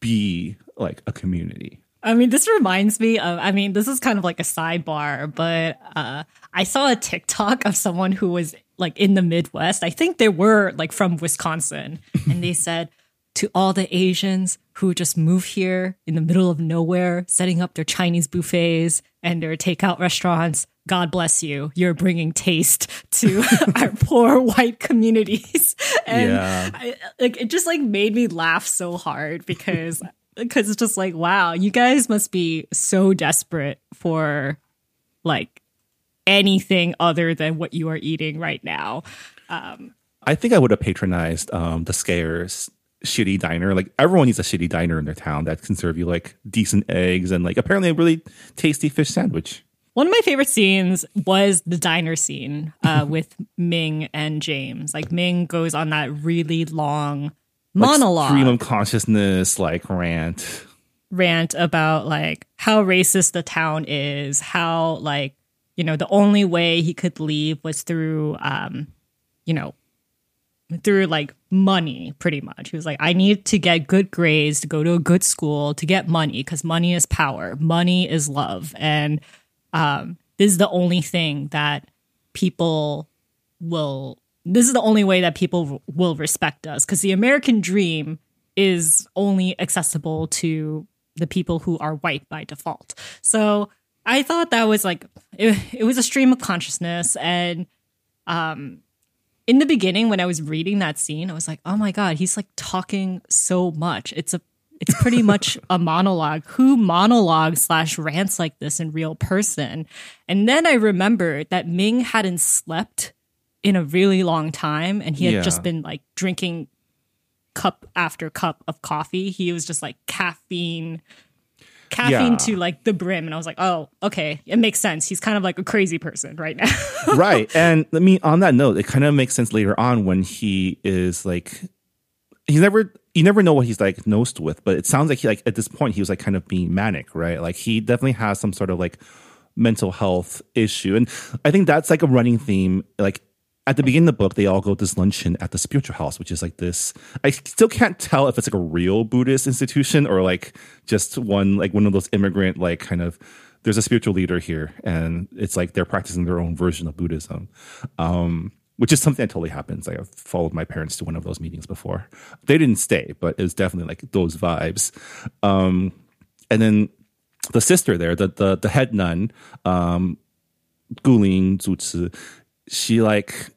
be like a community. I mean, this reminds me of, I mean, this is kind of like a sidebar, but uh, I saw a TikTok of someone who was like in the Midwest. I think they were like from Wisconsin. and they said, to all the Asians who just move here in the middle of nowhere, setting up their Chinese buffets and their takeout restaurants, God bless you. You're bringing taste to our poor white communities. And Yeah. I, like it just like made me laugh so hard because because it's just like wow you guys must be so desperate for like anything other than what you are eating right now Um, I think I would have patronized um, the Scares shitty diner. Like everyone needs a shitty diner in their town that can serve you like decent eggs and like apparently a really tasty fish sandwich. one of my favorite scenes was the diner scene uh, with ming and james like ming goes on that really long Like, monologue stream of consciousness, like rant. rant about like how racist the town is, how like you know the only way he could leave was through um you know through like money pretty much. He was like i need to get good grades to go to a good school to get money because money is power. Money is love. And um, this is the only thing that people will this is the only way that people will respect us because the american dream is only accessible to the people who are white by default. So i thought that was like it, it was a stream of consciousness and um in the beginning when I was reading that scene, I was like, oh my God, he's like talking so much. It's a it's pretty much a monologue. Who monologues slash rants like this in real person? And then I remembered that Ming hadn't slept in a really long time and he had Yeah. just been like drinking cup after cup of coffee. He was just like caffeine caffeine Yeah. to like the brim and I was like, "Oh, okay, it makes sense. He's kind of like a crazy person right now." right. And I mean, on that note, it kind of makes sense later on when he is like, he's never, you never know what he's diagnosed with, but it sounds like he, like, at this point, he was like kind of being manic, right? Like, he definitely has some sort of like mental health issue. And I think that's like a running theme. Like, at the beginning of the book, they all go to this luncheon at the spiritual house, which is like this. I still can't tell if it's like a real Buddhist institution or like just one, like one of those immigrant, like kind of. There's a spiritual leader here, and it's like they're practicing their own version of Buddhism, um, which is something that totally happens. Like I've followed my parents to one of those meetings before. They didn't stay, but it was definitely like those vibes. Um, and then the sister there, the the, the head nun, um, Guling Zuci, she like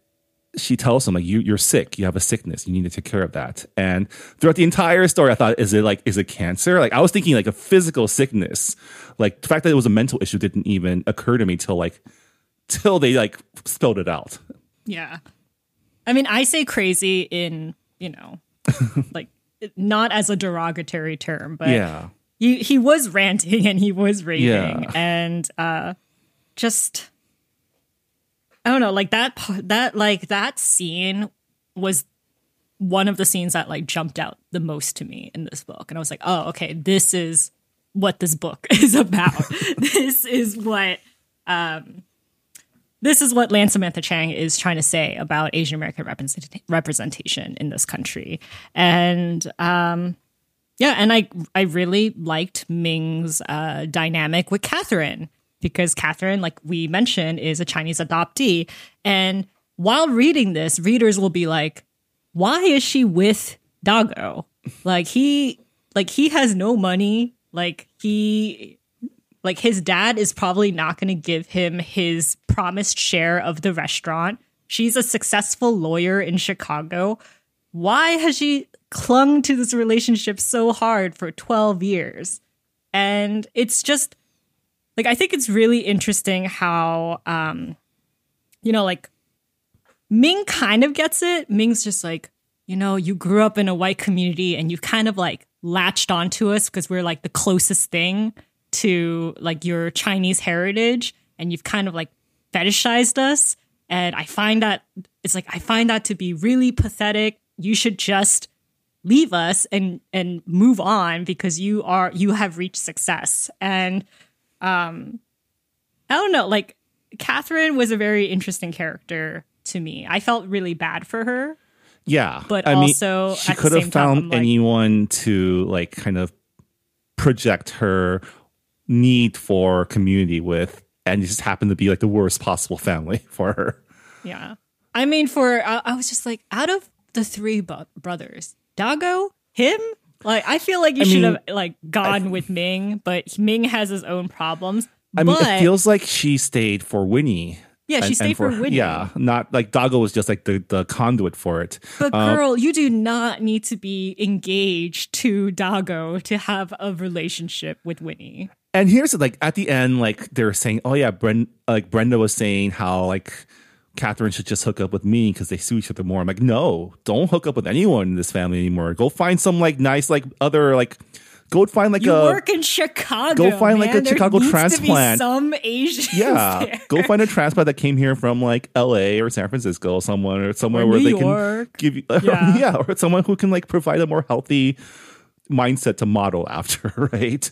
she tells him like you you're sick, you have a sickness, you need to take care of that. And throughout the entire story, I thought, is it like is it cancer? Like I was thinking like a physical sickness. Like the fact that it was a mental issue didn't even occur to me till like till they like spelled it out. Yeah. I mean, I say crazy in, you know, like not as a derogatory term, but Yeah. he, he was ranting and he was raving Yeah. and uh just I don't know, like that that like that scene was one of the scenes that like jumped out the most to me in this book and I was like, "Oh, okay, this is what this book is about. this is what um this is what Lan Samantha Chang is trying to say about Asian American represent- representation in this country. And um, yeah, and I I really liked Ming's uh, dynamic with Catherine because Catherine, like we mentioned, is a Chinese adoptee. And while reading this, readers will be like, "Why is she with Dagou? Like he like he has no money. Like he like his dad is probably not going to give him his promised share of the restaurant. She's a successful lawyer in Chicago. Why has she clung to this relationship so hard for 12 years? And it's just like I think it's really interesting how um you know like Ming kind of gets it. Ming's just like, you know, you grew up in a white community and you kind of like latched onto us because we're like the closest thing to like your Chinese heritage and you've kind of like fetishized us. And I find that it's like I find that to be really pathetic. You should just leave us and and move on because you are you have reached success. And um I don't know, like Catherine was a very interesting character to me. I felt really bad for her. Yeah, But I also, mean, she could have same time, found I'm like- anyone to like kind of project her need for community with, and it just happened to be like the worst possible family for her. Yeah. I mean, for I, I was just like, out of the three bu- brothers, Dagou, him, like I feel like you I should mean, have like gone with Ming, but Ming has his own problems. I mean, it feels like she stayed for Winnie. yeah, she and- stayed and for, Winnie. Yeah, not like Dagou was just like the, the conduit for it. But Um, girl, you do not need to be engaged to Dagou to have a relationship with Winnie. And here's like at the end, like they were saying, oh yeah, Bren, like Brenda was saying how like Catherine should just hook up with me because they sue each other more. I'm like, no, don't hook up with anyone in this family anymore. Go find some like nice like other like go find like You a work in Chicago. go find, like, a There Chicago needs to be transplant. some Asians. yeah, there. go find a transplant that came here from like L.A. or San Francisco, or someone or somewhere Or where New they York. can give you Yeah. yeah, or someone who can like provide a more healthy mindset to model after, right?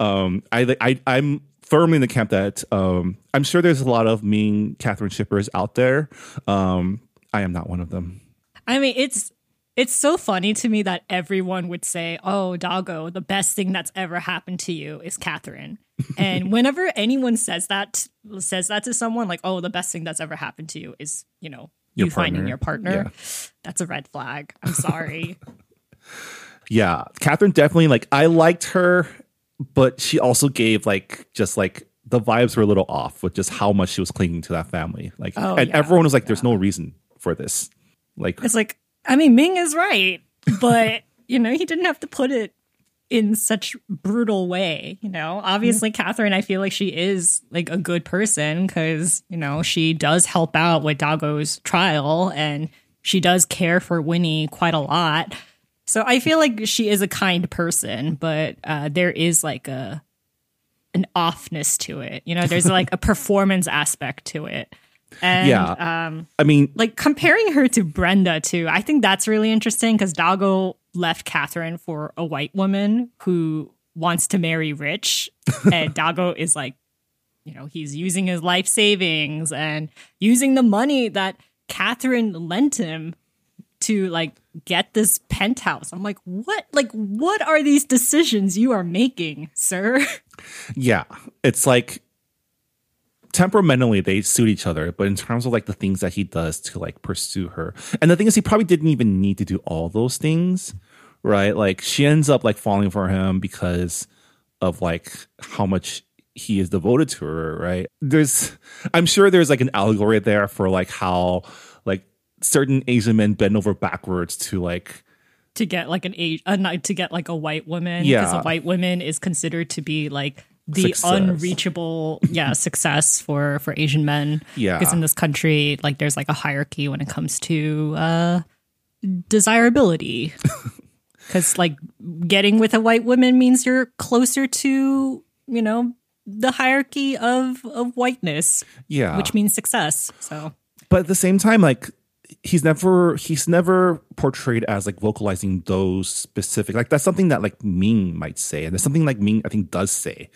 Um, I, I, I'm firmly in the camp that um, I'm sure there's a lot of mean Catherine shippers out there. Um, I am not one of them. I mean, it's it's so funny to me that everyone would say, "Oh, Dagou, the best thing that's ever happened to you is Catherine." and whenever anyone says that says that to someone, like, "Oh, the best thing that's ever happened to you is you know Your you finding your partner," Yeah. that's a red flag. I'm sorry. Yeah, Catherine definitely like I liked her, but she also gave like just like the vibes were a little off with just how much she was clinging to that family. Like, Oh, and yeah, everyone was like, "There's no reason for this." Like, It's like, I mean, Ming is right, but you know, he didn't have to put it in such brutal way. You know, obviously, Catherine, I feel like she is like a good person because you know she does help out with Dagou's trial and she does care for Winnie quite a lot. So I feel like she is a kind person, but uh, there is like a an offness to it. You know, there's like a performance aspect to it. And Yeah. um I mean, like comparing her to Brenda too, I think that's really interesting because Dagou left Catherine for a white woman who wants to marry rich, and Dagou is like, you know, he's using his life savings and using the money that Catherine lent him to like get this penthouse. I'm like, what? Like, what are these decisions you are making, sir? yeah, it's like temperamentally they suit each other, but in terms of like the things that he does to like pursue her, and the thing is, he probably didn't even need to do all those things, right? Like she ends up like falling for him because of like how much he is devoted to her, right? There's, I'm sure there's like an allegory there for like how like certain Asian men bend over backwards to like to get like an age, uh, to get like a white woman. Yeah. because a white woman is considered to be like the Success. unreachable, yeah, success for for Asian men. Yeah. because in this country, like there's like a hierarchy when it comes to uh desirability. Because like getting with a white woman means you're closer to you know the hierarchy of of whiteness, yeah, which means success. So but at the same time like he's never he's never portrayed as like vocalizing those specific like that's something that like ming might say and there's something like ming i think does say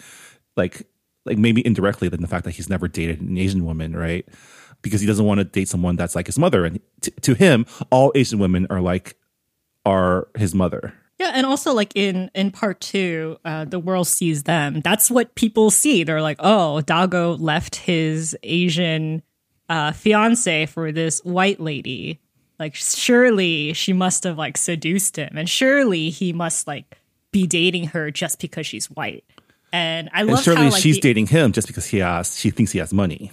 like like maybe indirectly than the fact that he's never dated an asian woman right because he doesn't want to date someone that's like his mother and t- to him all asian women are like are his mother Yeah, and also like in in part two, uh, the world sees them. That's what people see. They're like, oh, Dagou left his Asian uh, fiance for this white lady. Like, surely she must have like seduced him, and surely he must like be dating her just because she's white. And I and love surely how like she's the- dating him just because he has she thinks he has money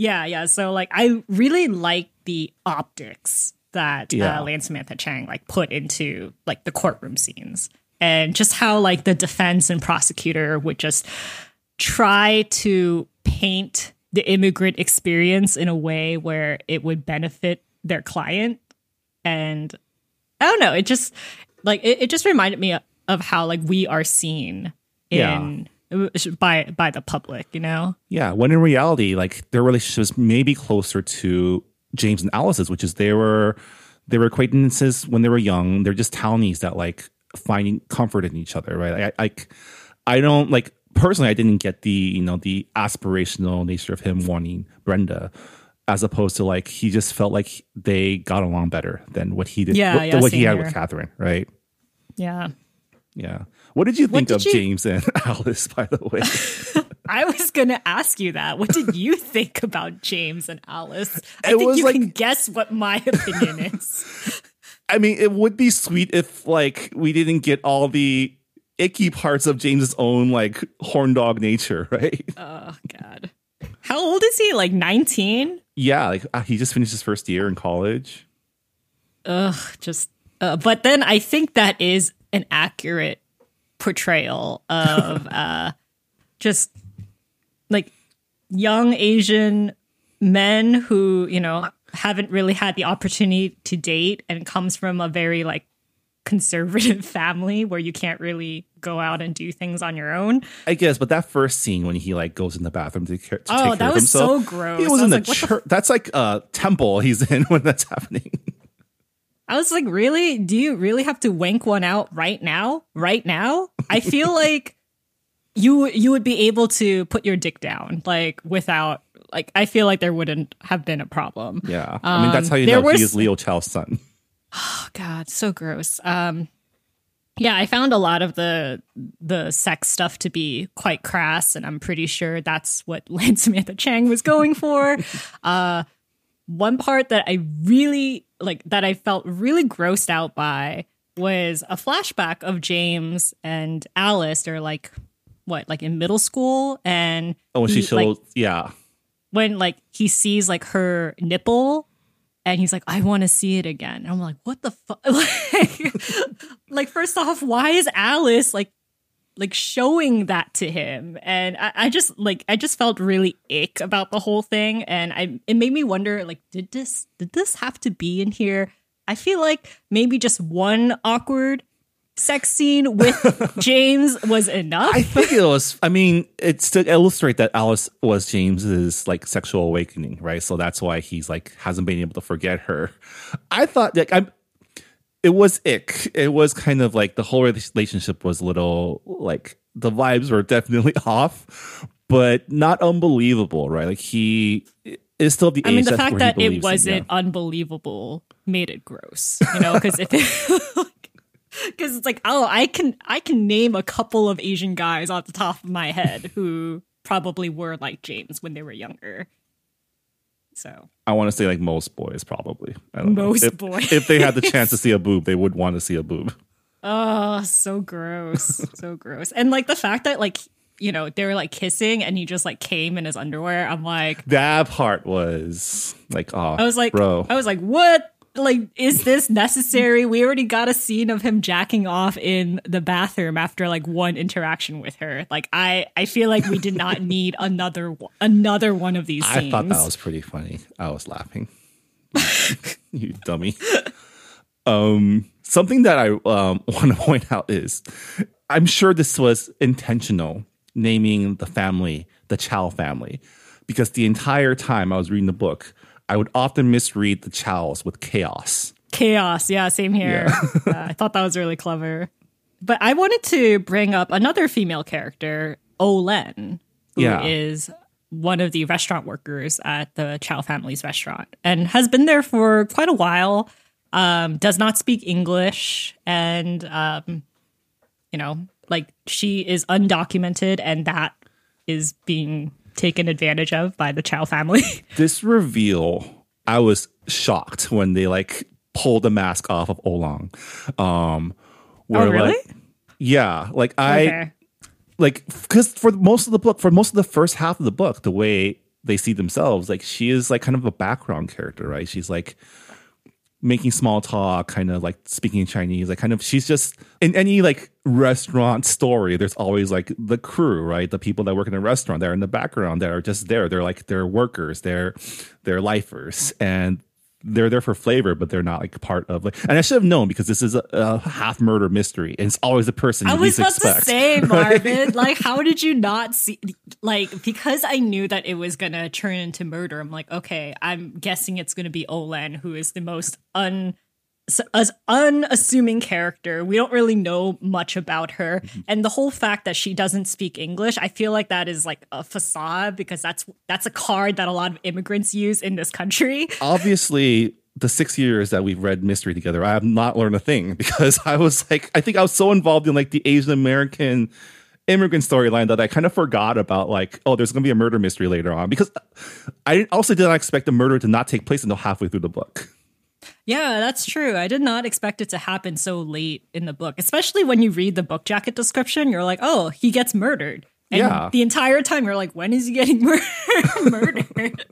yeah, yeah. So like I really like the optics that Yeah. uh, Lan Samantha Chang like put into like the courtroom scenes and just how like the defense and prosecutor would just try to paint the immigrant experience in a way where it would benefit their client and I don't know, it just like it, it just reminded me of how like we are seen in by by the public, you know? Yeah, when in reality, like their relationship is maybe closer to James and Alice's, which is they were they were acquaintances when they were young. They're just townies that like finding comfort in each other, right? I, I I don't like personally. I didn't get the you know the aspirational nature of him wanting Brenda, as opposed to like he just felt like they got along better than what he did. Yeah, what, yeah, what he had here. with Catherine, right? Yeah. Yeah. What did you think did of you- James and Alice? By the way. I was going to ask you that. What did you think about James and Alice? I It think was you like- can guess what my opinion is. I mean, it would be sweet if like we didn't get all the icky parts of James's own like horn dog nature, right? Oh, God. How old is he? Like 19? yeah, like uh, he just finished his first year in college. Ugh, just. Uh, but then I think that is an accurate portrayal of uh, just like young Asian men who, you know, haven't really had the opportunity to date and comes from a very like conservative family where you can't really go out and do things on your own. I guess, but that first scene when he like goes in the bathroom to, care, to Oh, take care that of was himself, so gross. He was in was the like, the church. That's like a temple he's in when that's happening. I was like, really? Do you really have to wank one out right now? Right now? I feel like you you would be able to put your dick down like without like I feel like there wouldn't have been a problem. Yeah, I mean that's Um, how you there know he is Leo Chao's son. Oh god, so gross. Um yeah, I found a lot of the the sex stuff to be quite crass, and I'm pretty sure that's what Lan Samantha Chang was going for. uh, one part that I really like that I felt really grossed out by was a flashback of James and Alice. They're like what, like in middle school, and Oh, when she he, showed, like, yeah. when like he sees like her nipple and he's like i want to see it again. And i'm like what the fuck like, like first off why is alice like like showing that to him? And I, I just like i just felt really ick about the whole thing. And i it made me wonder like did this did this have to be in here? I feel like maybe just one awkward sex scene with james was enough I think it was. I mean, it's to illustrate that Alice was James's like sexual awakening, right? So that's why he's like hasn't been able to forget her. I thought like I'm. It was ick. It was kind of like the whole relationship was a little like the vibes were definitely off, but not unbelievable, right? Like he is still the I mean, the fact that it wasn't yeah. unbelievable made it gross, you know, because if it, because it's like, oh, I can, I can name a couple of Asian guys off the top of my head who probably were like James when they were younger. So I want to say like most boys probably. I don't know. Most if, boys. If they had the chance to see a boob, they would want to see a boob. Oh, so gross. so gross. And like the fact that like, you know, they were like kissing and he just like came in his underwear. I'm like, That part was like, oh, I was like, bro. I was like, what? Like, is this necessary? We already got a scene of him jacking off in the bathroom after like one interaction with her. Like, I, I feel like we did not need another, one- another one of these I scenes. thought that was pretty funny. I was laughing. you dummy. Um, something that I um, want to point out is I'm sure this was intentional naming the family the Chao family because the entire time I was reading the book, I would often misread the Chaos with chaos. chaos. Yeah, same here. Uh, I thought that was really clever. But I wanted to bring up another female character, Olen, who is Yeah. one of the restaurant workers at the Chao family's restaurant and has been there for quite a while. Um, does not speak English, and um, you know, like she is undocumented, and that is being taken advantage of by the Chao family. This reveal, I was shocked when they like pulled the mask off of Olong. Um, where, oh, really? Like, yeah, like I okay. like because for most of the book, for most of the first half of the book, the way they see themselves, like she is like kind of a background character, right? She's like making small talk, kind of like speaking Chinese, like kind of she's just in any like restaurant story, there's always like the crew, right? The people that work in a restaurant they're in the background that are just there. They're like they're workers, they're they're lifers. And they're there for flavor, but they're not like part of like. And I should have known because this is a, a half murder mystery, and it's always the person you I was least about expect. to say, Marvin, like, how did you not see? Like, because I knew that it was gonna turn into murder. I'm like, okay, I'm guessing it's gonna be Olen, who is the most un as unassuming character. We don't really know much about her, Mm-hmm. and the whole fact that she doesn't speak English, I feel like that is like a facade because that's that's a card that a lot of immigrants use in this country. obviously the six years that we've read mystery together i have not learned a thing because i was like i think i was so involved in like the asian american immigrant storyline that i kind of forgot about like oh there's gonna be a murder mystery later on because i also did not expect the murder to not take place until halfway through the book Yeah, that's true. I did not expect it to happen so late in the book, especially when you read the book jacket description. You're like, oh, he gets murdered. And Yeah. the entire time you're like, when is he getting mur- murdered?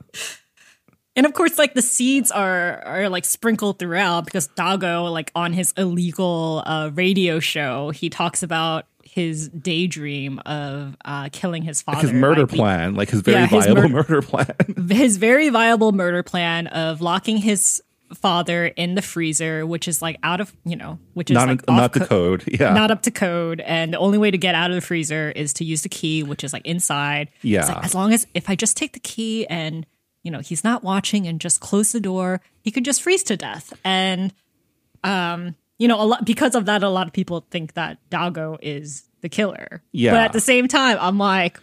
and of course, like the seeds are are like sprinkled throughout because Dagou, like on his illegal uh, radio show, he talks about his daydream of uh, killing his father. his murder be- plan like his very Yeah, his viable mur- murder plan his very viable murder plan of locking his father in the freezer, which is like out of you know, which is not like not off the co- code yeah not up to code, and the only way to get out of the freezer is to use the key, which is like inside. Yeah. like, as long as if I just take the key and you know he's not watching and just close the door, he could just freeze to death. And um, you know, a lot because of that, a lot of people think that Dagou is the killer. Yeah. but at the same time, I'm like,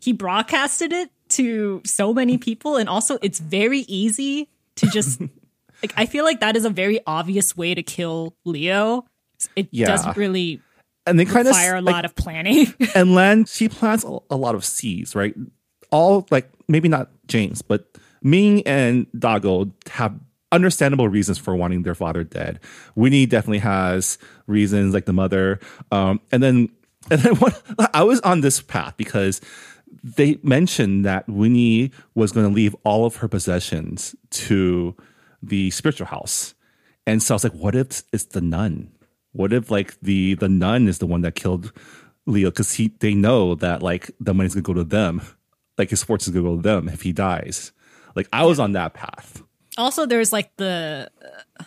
he broadcasted it to so many people, and also it's very easy to just like I feel like that is a very obvious way to kill Leo. It Yeah. doesn't really And they kind of require a lot of planning. and Len, she plants a, a lot of seeds, right? All like maybe not James, but Ming and Dagou have understandable reasons for wanting their father dead. Winnie definitely has reasons, like the mother. Um, and then and then what I was on this path because they mentioned that Winnie was going to leave all of her possessions to the spiritual house. And so I was like, what if it's the nun? What if like the the nun is the one that killed Leo? Because he they know that like the money's gonna go to them, like his fortune's gonna go to them if he dies. Like I was on that path. also, there's like the uh,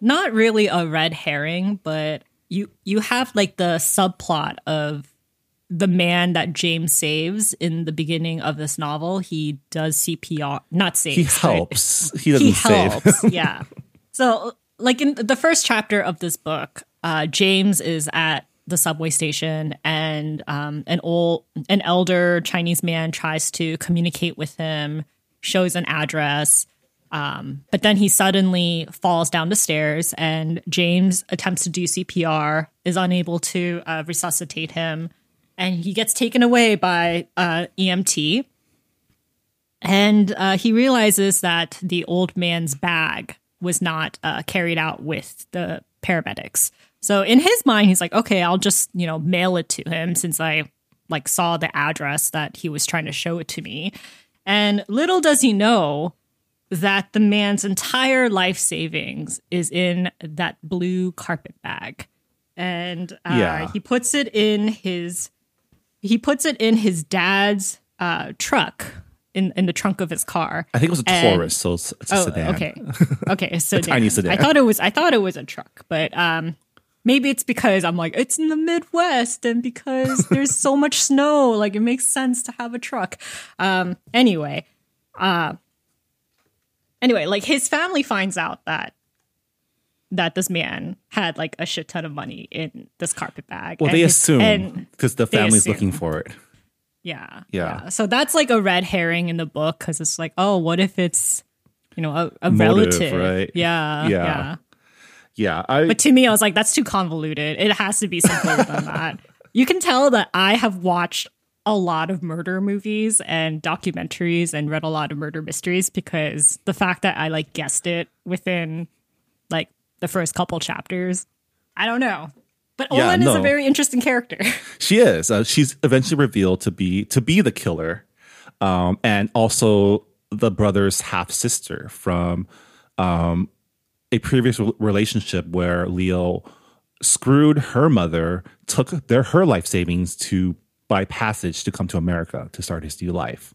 not really a red herring, but you you have like the subplot of the man that James saves in the beginning of this novel. He does CPR, not saves. He helps. He doesn't he save. helps. yeah. So, like in the first chapter of this book, uh, James is at the subway station, and um, an old, an elder Chinese man tries to communicate with him, shows an address. Um, but then he suddenly falls down the stairs, and James attempts to do CPR, is unable to uh, resuscitate him, and he gets taken away by uh, EMT. And uh, he realizes that the old man's bag was not uh, carried out with the paramedics. So in his mind, he's like, okay, I'll just you know mail it to him since I like saw the address that he was trying to show it to me. And little does he know that the man's entire life savings is in that blue carpet bag, and uh, Yeah. he puts it in his he puts it in his dad's uh, truck in in the trunk of his car. I think it was a And- Taurus, so it's, it's a Oh, sedan. okay, okay, so tiny sedan. I thought it was I thought it was a truck, but um, maybe it's because I'm like it's in the Midwest and because there's so much snow, like it makes sense to have a truck. Um, anyway, uh, anyway, like his family finds out that that this man had like a shit ton of money in this carpet bag. Well, and they his- assume because the family's assume. looking for it. yeah, Yeah. So that's like a red herring in the book because it's like, oh, what if it's you know a, a Motive, relative, right? Yeah, Yeah. yeah. Yeah, I But to me, I was like, that's too convoluted. It has to be simpler than that. You can tell that I have watched a lot of murder movies and documentaries and read a lot of murder mysteries because the fact that I like guessed it within like the first couple chapters, I don't know. But Yeah, Olin is a very interesting character. She is. Uh, she's eventually revealed to be to be the killer, um, and also the brother's half sister from um, a previous re- relationship where Leo screwed her mother, took their her life savings to buy passage to come to America to start his new life.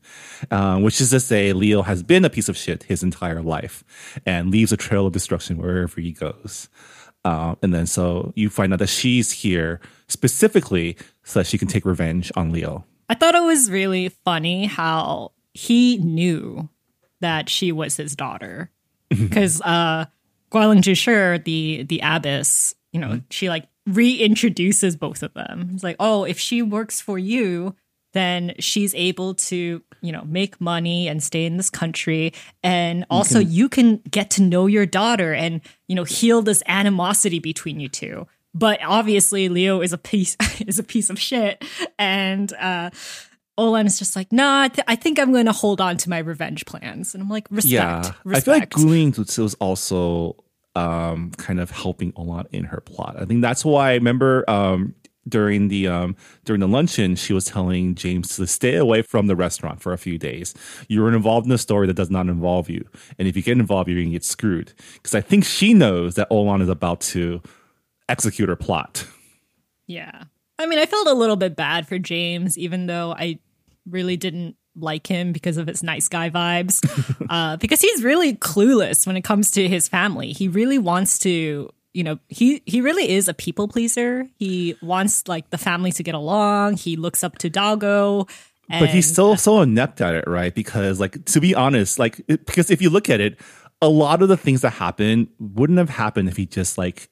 Um, which is to say, Leo has been a piece of shit his entire life and leaves a trail of destruction wherever he goes. Um, and then so you find out that she's here specifically so that she can take revenge on Leo. I thought it was really funny how he knew that she was his daughter because uh, Gualing Zhisher, the the abbess, you know, she like reintroduces both of them. It's like, oh, if she works for you, then she's able to, you know, make money and stay in this country, and also you can get to know your daughter and you know heal this animosity between you two. But obviously, Leo is a piece is a piece of shit, and uh, Olan is just like, nah, I, th- I think I'm going to hold on to my revenge plans. And I'm like, respect, Yeah, respect. I feel like Guling was also um, kind of helping a lot in her plot. I think that's why I remember um, during the um, during the luncheon, she was telling James to stay away from the restaurant for a few days. You're involved in a story that does not involve you, and if you get involved, you're gonna get screwed. Because I think she knows that Olan is about to execute her plot. Yeah. I mean, I felt a little bit bad for James, even though I really didn't like him because of his nice guy vibes. uh, because he's really clueless when it comes to his family. He really wants to, you know, he he really is a people pleaser. He wants like the family to get along. He looks up to Dagou. but he's still so inept at it, right? Because, like, to be honest, like, it, because if you look at it, a lot of the things that happen wouldn't have happened if he just like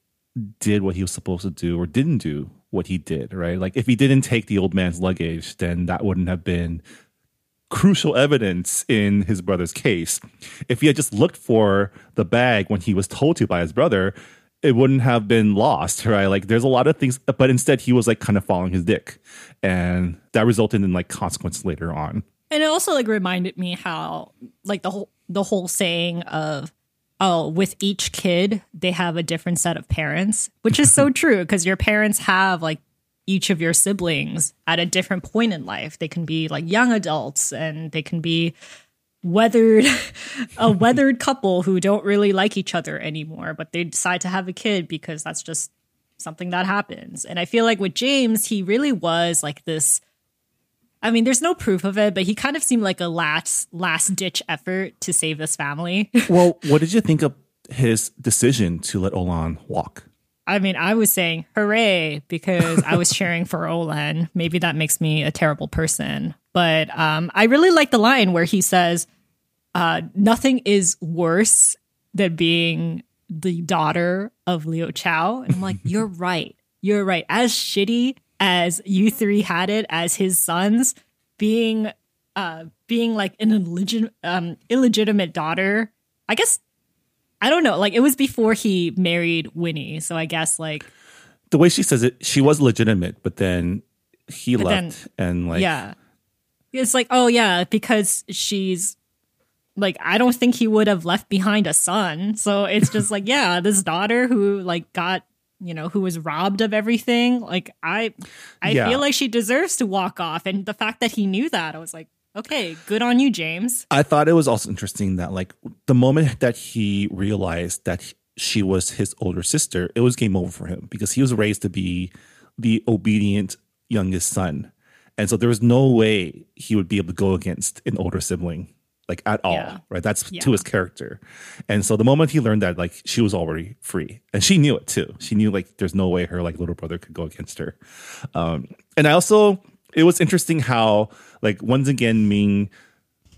did what he was supposed to do or didn't do what he did, right? Like, if he didn't take the old man's luggage, then that wouldn't have been crucial evidence in his brother's case. If he had just looked for the bag when he was told to by his brother, it wouldn't have been lost, right? Like there's a lot of things, but instead he was like kind of following his dick, and that resulted in like consequences later on. And it also like reminded me how like the whole the whole saying of oh with each kid they have a different set of parents, which is so true because your parents have like each of your siblings at a different point in life. They can be like young adults and they can be weathered a weathered couple who don't really like each other anymore, but they decide to have a kid because that's just something that happens. And I feel like with James, he really was like this I mean, there's no proof of it, but he kind of seemed like a last last ditch effort to save this family. well, what did you think of his decision to let Olan walk? I mean, I was saying hooray because I was cheering for Olan. Maybe that makes me a terrible person. But um, I really like the line where he says, uh, nothing is worse than being the daughter of Leo Chao. And I'm like, you're right. You're right. As shitty as you three had it as his sons, being uh being like an illegit- um, illegitimate daughter. I guess I don't know. Like it was before he married Winnie, so I guess like the way she says it, she was legitimate, but then he But left and like yeah, it's like oh yeah, because she's like I don't think he would have left behind a son. So it's just like yeah, this daughter who like got you know who was robbed of everything. Like I, I Yeah. feel like she deserves to walk off. And the fact that he knew that, I was like, okay, good on you, James. I thought it was also interesting that like the moment that he realized that she was his older sister, it was game over for him because he was raised to be the obedient youngest son. And so there was no way he would be able to go against an older sibling like at all, Yeah. right? That's Yeah. to his character. And so the moment he learned that like she was already free and she knew it too. She knew like there's no way her like little brother could go against her. Um and I also it was interesting how like once again Ming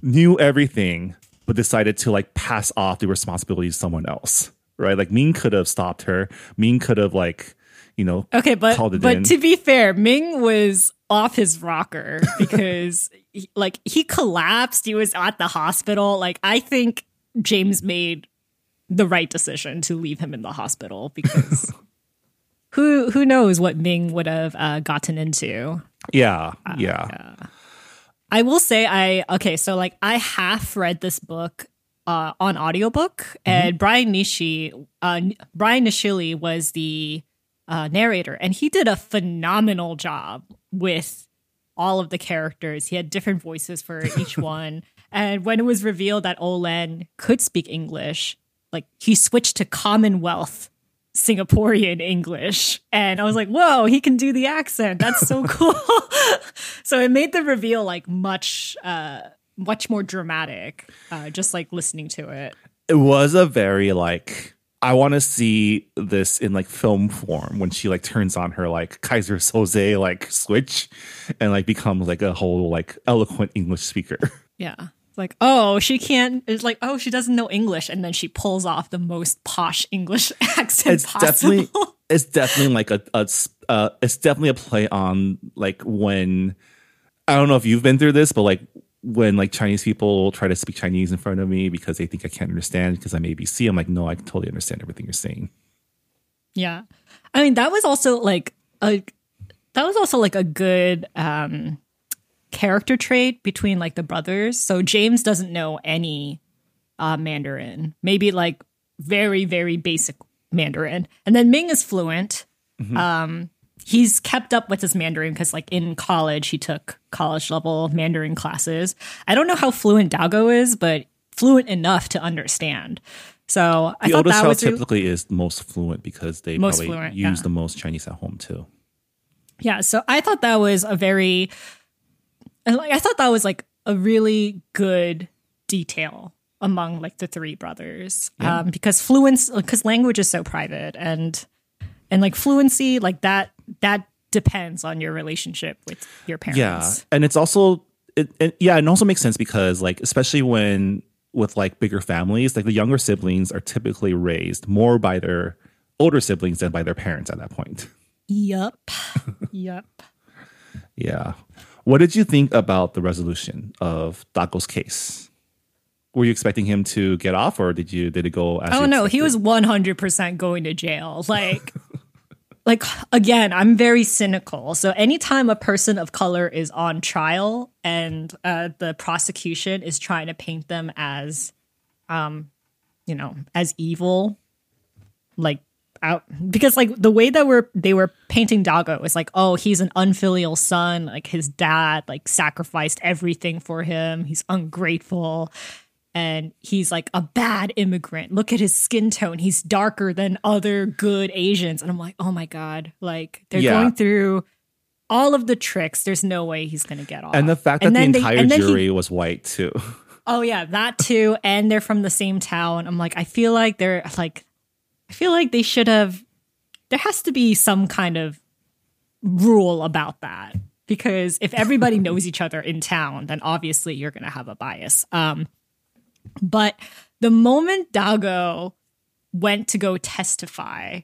knew everything but decided to like pass off the responsibility to someone else right like ming could have stopped her ming could have like you know Okay, but called it but in. to be fair, Ming was off his rocker because he- like he collapsed. He was at the hospital. Like I think James made the right decision to leave him in the hospital because who who knows what Ming would have uh, gotten into. yeah Uh, yeah I will say I okay, so like I half read this book uh, on audiobook and Brian Nishii uh, Brian Nishili was the uh, narrator and he did a phenomenal job with all of the characters. He had different voices for each one. And when it was revealed that Olen could speak English, like he switched to Commonwealth Singaporean English. And I was like, whoa, he can do the accent. That's so cool. so it made the reveal like much uh much more dramatic, uh, just like listening to it. it was a very like i want to see this in like film form when she like turns on her like Keyser Söze like switch and like becomes like a whole like eloquent english speaker Yeah. Like, oh, she can't it's like, oh, she doesn't know English, and then she pulls off the most posh English accent it's possible. definitely it's definitely like a uh, it's definitely a play on like when I don't know if you've been through this, but like when like Chinese people try to speak Chinese in front of me because they think I can't understand because I'm ABC, I'm like, no, I totally understand everything you're saying. Yeah. I mean, that was also like a that was also like a good um character trait between like the brothers. So James doesn't know any uh Mandarin. Maybe like very very basic Mandarin. And then Ming is fluent. Um he's kept up with his Mandarin cuz like in college he took college level Mandarin classes. I don't know how fluent Dagou is, but fluent enough to understand. So I The thought that was typically is most fluent because they Most probably fluent, use yeah. the most Chinese at home too. Yeah, so I thought that was a very and like I thought that was like a really good detail among like the three brothers. Um because fluency because language is so private and and like fluency like that that depends on your relationship with your parents. Yeah, and it's also it, it yeah, it also makes sense because like especially when with like bigger families, like the younger siblings are typically raised more by their older siblings than by their parents at that point. Yup. yup. Yeah. What did you think about the resolution of Dagou's case? Were you expecting him to get off, or did you did it go? As Oh no, he was one hundred percent going to jail. Like, like again, I'm very cynical. So anytime a person of color is on trial and uh, the prosecution is trying to paint them as, um, you know, as evil, like out because like the way that we're they were painting Dagou is like, oh, he's an unfilial son. Like his dad like sacrificed everything for him. He's ungrateful and he's like a bad immigrant. Look at his skin tone. He's darker than other good Asians. And I'm like, oh my God. Like they're Yeah. going through all of the tricks. There's no way he's going to get off. and the fact that the then they- entire he- jury was white too. Oh yeah, that too. And they're from the same town. I'm like, I feel like they're like, I feel like they should have. There has to be some kind of rule about that because if everybody knows each other in town, then obviously you're going to have a bias. Um, but the moment Dagou went to go testify,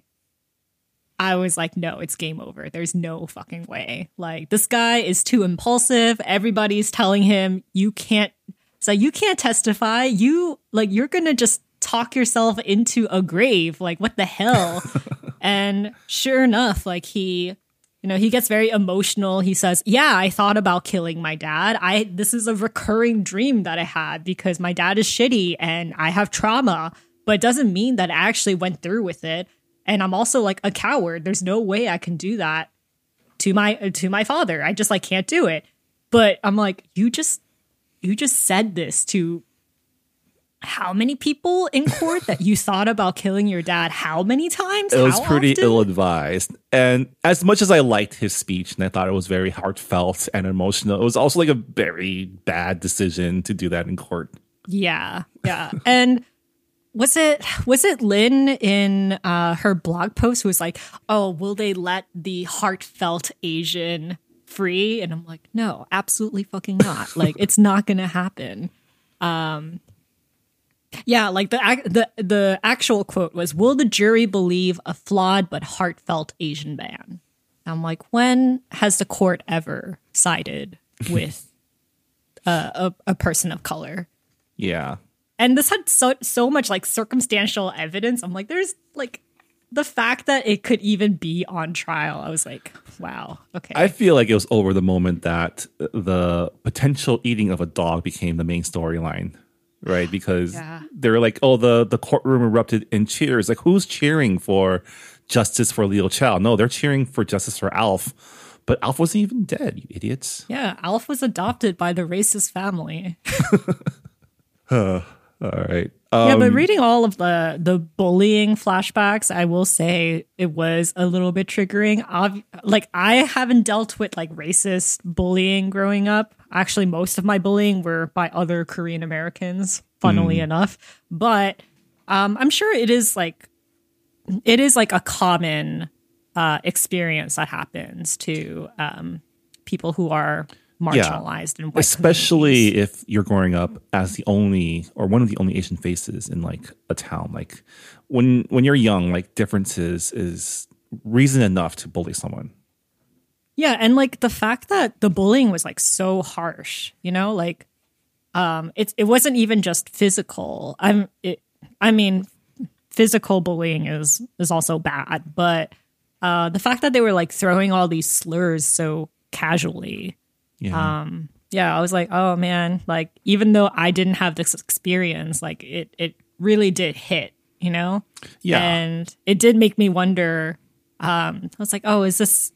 I was like, no, it's game over. There's no fucking way. Like, this guy is too impulsive. Everybody's telling him, you can't, so you can't testify. You, like, you're gonna just talk yourself into a grave. Like, what the hell? and sure enough, like, he, you know, he gets very emotional. He says, "Yeah, I thought about killing my dad. I this is a recurring dream that I had because my dad is shitty and I have trauma, but it doesn't mean that I actually went through with it. And I'm also like a coward. There's no way I can do that to my to my father. I just like can't do it. But I'm like, you just you just said this to how many people in court that you thought about killing your dad? How many times? It was How pretty ill advised. And as much as I liked his speech and I thought it was very heartfelt and emotional, it was also like a very bad decision to do that in court. Yeah, yeah. and was it was it Lynn in uh, her blog post who was like, "Oh, will they let the heartfelt Asian free?" And I'm like, "No, absolutely fucking not. like, it's not gonna happen." Um, yeah, like the the the actual quote was, "Will the jury believe a flawed but heartfelt Asian man?" I'm like, when has the court ever sided with uh, a, a person of color? Yeah. and this had so so much like circumstantial evidence. I'm like, there's like the fact that it could even be on trial. I was like, wow, okay, I feel like it was over the moment that the potential eating of a dog became the main storyline, right? Because Yeah. they're like, "Oh, the the courtroom erupted in cheers." Like, who's cheering for justice for Leo Chao? No, they're cheering for justice for Alf, but Alf wasn't even dead. You idiots! yeah. Alf was adopted by the racist family. All right. yeah, Um, but reading all of the the bullying flashbacks, I will say it was a little bit triggering. Ob- like I haven't dealt with like racist bullying growing up. Actually, most of my bullying were by other Korean Americans, funnily enough. But um, I'm sure it is like it is like a common uh, experience that happens to um, people who are marginalized and white especially if you're growing up as the only or one of the only Asian faces in like a town. Like when when you're young, like differences is reason enough to bully someone. Yeah, and like the fact that the bullying was like so harsh, you know, like um it it wasn't even just physical. I'm it I mean physical bullying is is also bad, but uh the fact that they were like throwing all these slurs so casually. Yeah. Um yeah, I was like, "Oh man, like even though I didn't have this experience, like it it really did hit, you know?" Yeah. And it did make me wonder um I was like, "Oh, is this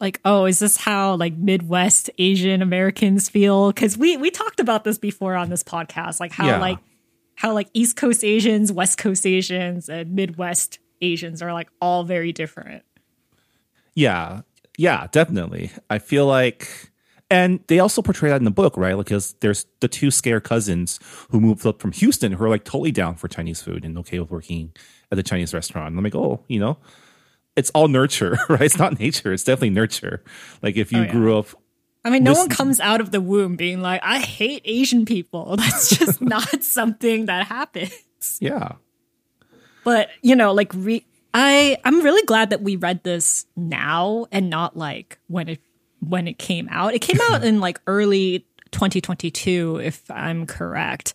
like oh is this how like midwest asian americans feel because we we talked about this before on this podcast like how Yeah. like how like east coast asians west coast asians and midwest asians are like all very different Yeah, yeah, definitely. I feel like, and they also portray that in the book, right? Like, because there's the two scare cousins who moved up from Houston who are like totally down for Chinese food and okay with working at the Chinese restaurant. And I'm like, oh, you know, it's all nurture, right? It's not nature. It's definitely nurture. Like, if you Oh, yeah. grew up, i mean no This- one comes out of the womb being like i hate asian people that's just not something that happens yeah, but you know like re- i i'm really glad that we read this now and not like when it when it came out. It came out in like early 2022, if I'm correct.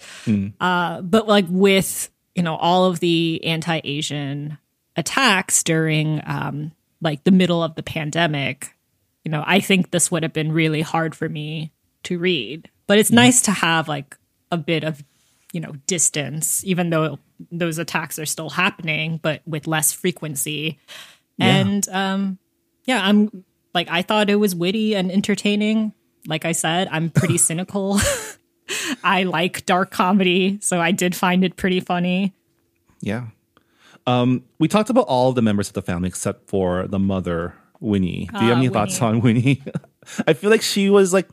Uh, but like with you know all of the anti-Asian attacks during um, like the middle of the pandemic, you know, I think this would have been really hard for me to read. But it's nice to have like a bit of you know distance, even though those attacks are still happening, but with less frequency. And um, yeah, I'm like I thought it was witty and entertaining. Like I said, I'm pretty cynical. I like dark comedy, so I did find it pretty funny. Yeah. Um, we talked about all the members of the family except for the mother, Winnie. Do you have Ah, any thoughts on Winnie? I feel like she was like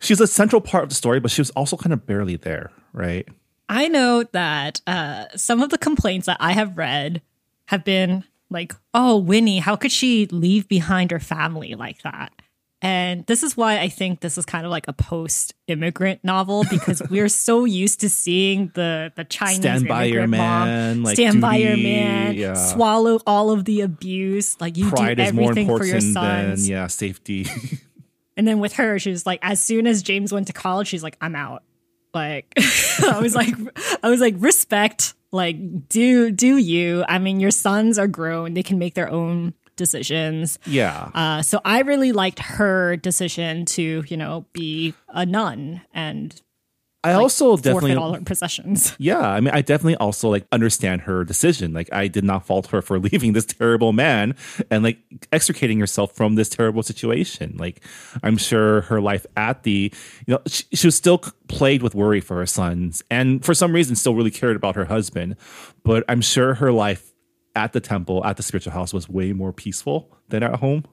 she's a central part of the story, but she was also kind of barely there, right? I know that uh, some of the complaints that I have read have been like, oh, Winnie, how could she leave behind her family like that? And this is why I think this is kind of like a post-immigrant novel because we're so used to seeing the the Chinese Stand by your immigrant mom, man, like stand by your man, yeah. swallow all of the abuse, like you Pride do is more everything for your important than yeah, safety. And then with her, she was like, as soon as James went to college, she's like, I'm out. Like, I was like, I was like, respect, like, do do you? I mean, your sons are grown; they can make their own decisions. yeah. Uh, so I really liked her decision to, you know, be a nun and I also forfeit definitely all her possessions. Yeah, I mean, I definitely also like understand her decision. Like, I did not fault her for leaving this terrible man and like extricating herself from this terrible situation. Like, I'm sure her life at the, you know, she, she was still plagued with worry for her sons, and for some reason, still really cared about her husband. But I'm sure her life at the temple, at the spiritual house, was way more peaceful than at home.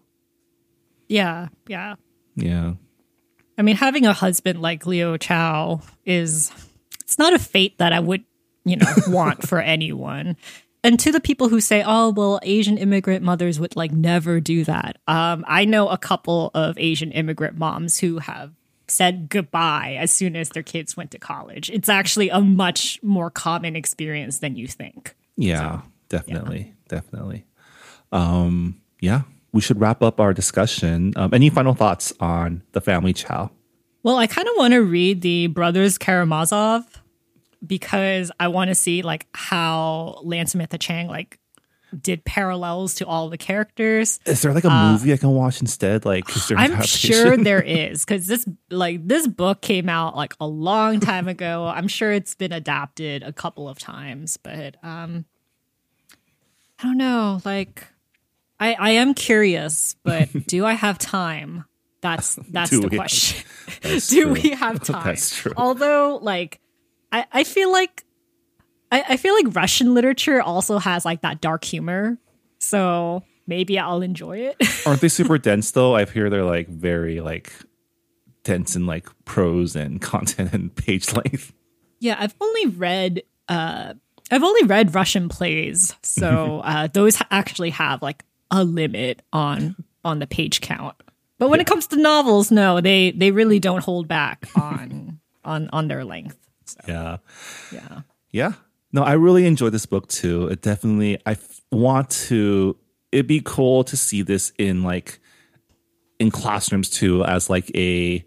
Yeah, yeah. Yeah, I mean, having a husband like Leo Chao is it's not a fate that I would, you know, want for anyone. And to the people who say, "Oh, well, Asian immigrant mothers would like never do that," um, I know a couple of Asian immigrant moms who have said goodbye as soon as their kids went to college. It's actually a much more common experience than you think. yeah, definitely, definitely. Um, yeah, we should wrap up our discussion. Um, any final thoughts on the family Chao? Well, I kind of want to read the Brothers Karamazov because I want to see like how Lan Samantha Chang like did parallels to all the characters. Is there like a movie I can watch instead? Like, Uh, I'm sure there is because this like this book came out like a long time ago. I'm sure it's been adapted a couple of times, but um, I don't know. Like, I I am curious, but do I have time? That's that's the we have- question. That's do true. we have time? That's true. Although, like, I, I feel like I, I feel like Russian literature also has like that dark humor. So maybe I'll enjoy it. Aren't they super dense though? I hear they're like very like dense in like prose and content and page length. yeah, I've only read uh I've only read Russian plays, so uh those actually have like a limit on on the page count. But when it comes to novels, no, they they really don't hold back on on on their length. So, Yeah. yeah. Yeah. No, I really enjoyed this book too. It definitely I f- want to it'd be cool to see this in like in classrooms too as like a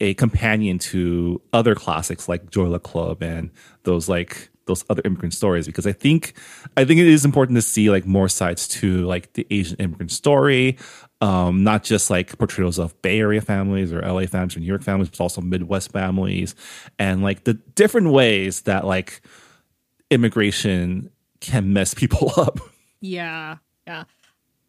a companion to other classics like Joy Luck Club and those like those other immigrant stories because I think I think it is important to see like more sides to like the Asian immigrant story, um, not just like portrayals of Bay Area families or LA families or New York families, but also Midwest families and like the different ways that like immigration can mess people up. Yeah, yeah.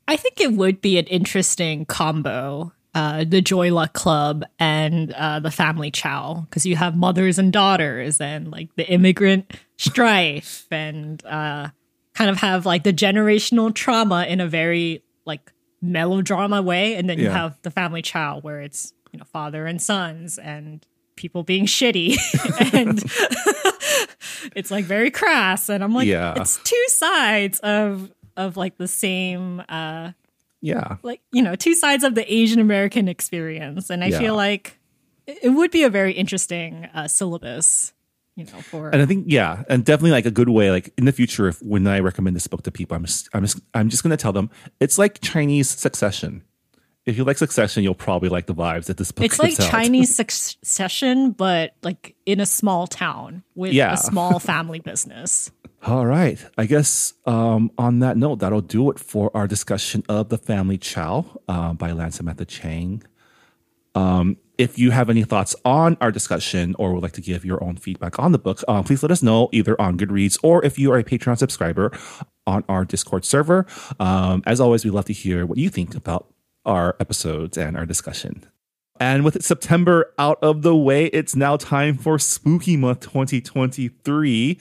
I think it would be an interesting combo, uh, the Joy Luck Club and uh, the Family Chao, because you have mothers and daughters and like the immigrant strife and uh, kind of have like the generational trauma in a very like melodrama way. And then you have the Family Chao where it's, you know, father and sons and people being shitty and it's like very crass and i'm like Yeah. it's two sides of of like the same uh Yeah. like you know two sides of the asian american experience and i Yeah. feel like it would be a very interesting uh syllabus you know for And I think yeah, and definitely like a good way. Like in the future, if when I recommend this book to people, I'm just I'm just I'm just gonna tell them it's like Chinese Succession. If you like Succession, you'll probably like the vibes that this book It's like out. Chinese succession, but like in a small town with Yeah. a small family business. All right. I guess um, on that note, that'll do it for our discussion of The Family Chao uh, by Lan Samantha Chang. Um, if you have any thoughts on our discussion or would like to give your own feedback on the book, uh, please let us know either on Goodreads or if you are a Patreon subscriber on our Discord server. Um, as always, we'd love to hear what you think about our episodes and our discussion. And with September out of the way, it's now time for Spooky Month 2023.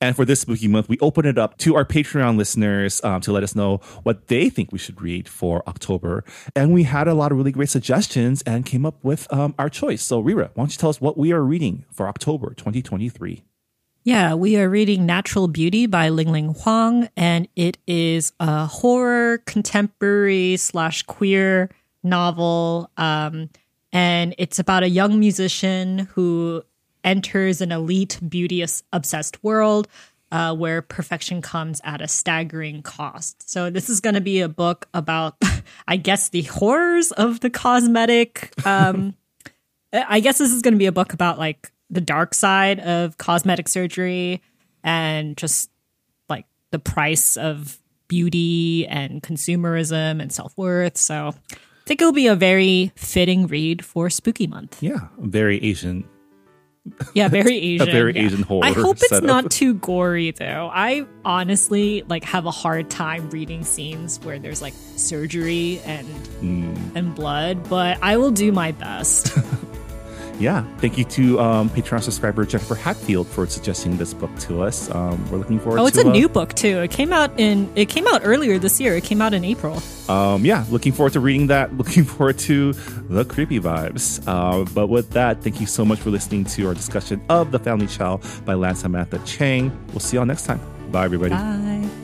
And for this Spooky Month, we open it up to our Patreon listeners um, to let us know what they think we should read for October. And we had a lot of really great suggestions and came up with um, our choice. So, Reera, why don't you tell us what we are reading for October 2023? Yeah, we are reading Natural Beauty by Ling Ling Huang, and it is a horror, contemporary slash queer novel. Um, and it's about a young musician who enters an elite, beauty obsessed world uh, where perfection comes at a staggering cost. So, this is going to be a book about, I guess, the horrors of the cosmetic. Um, I guess this is going to be a book about like the dark side of cosmetic surgery and just like the price of beauty and consumerism and self worth. So I think it'll be a very fitting read for Spooky Month. Yeah, very Asian. Yeah, very Asian. very yeah. Asian horror I hope it's setup. not too gory though. I honestly like have a hard time reading scenes where there's like surgery and Mm. and blood, but I will do my best. Yeah, thank you to um, Patreon subscriber Jennifer Hatfield for suggesting this book to us. Um, we're looking forward to Oh, it's to a uh, new book too. It came out in it came out earlier this year. It came out in April. um, yeah, looking forward to reading that. Looking forward to the creepy vibes. Uh, but with that, thank you so much for listening to our discussion of The Family Chao by Lan Samantha Chang. We'll see y'all next time. Bye, everybody. Bye.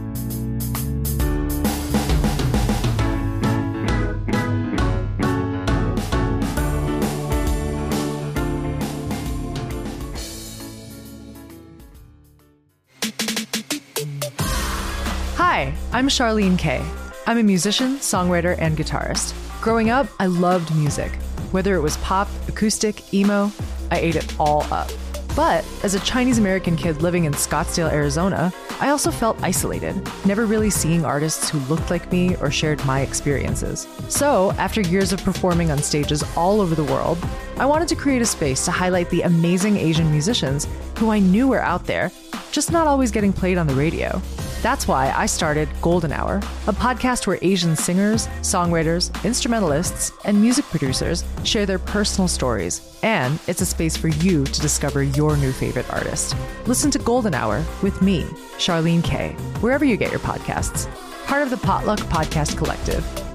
I'm Charlene Kaye. I'm a musician, songwriter, and guitarist. Growing up, I loved music. Whether it was pop, acoustic, emo, I ate it all up. But as a Chinese American kid living in Scottsdale, Arizona, I also felt isolated, never really seeing artists who looked like me or shared my experiences. So, after years of performing on stages all over the world, I wanted to create a space to highlight the amazing Asian musicians who I knew were out there, just not always getting played on the radio. That's why I started Golden Hour, a podcast where Asian singers, songwriters, instrumentalists, and music producers share their personal stories, and it's a space for you to discover your new favorite artist. Listen to Golden Hour with me, Charlene Kaye, wherever you get your podcasts. Part of the Potluck Podcast Collective.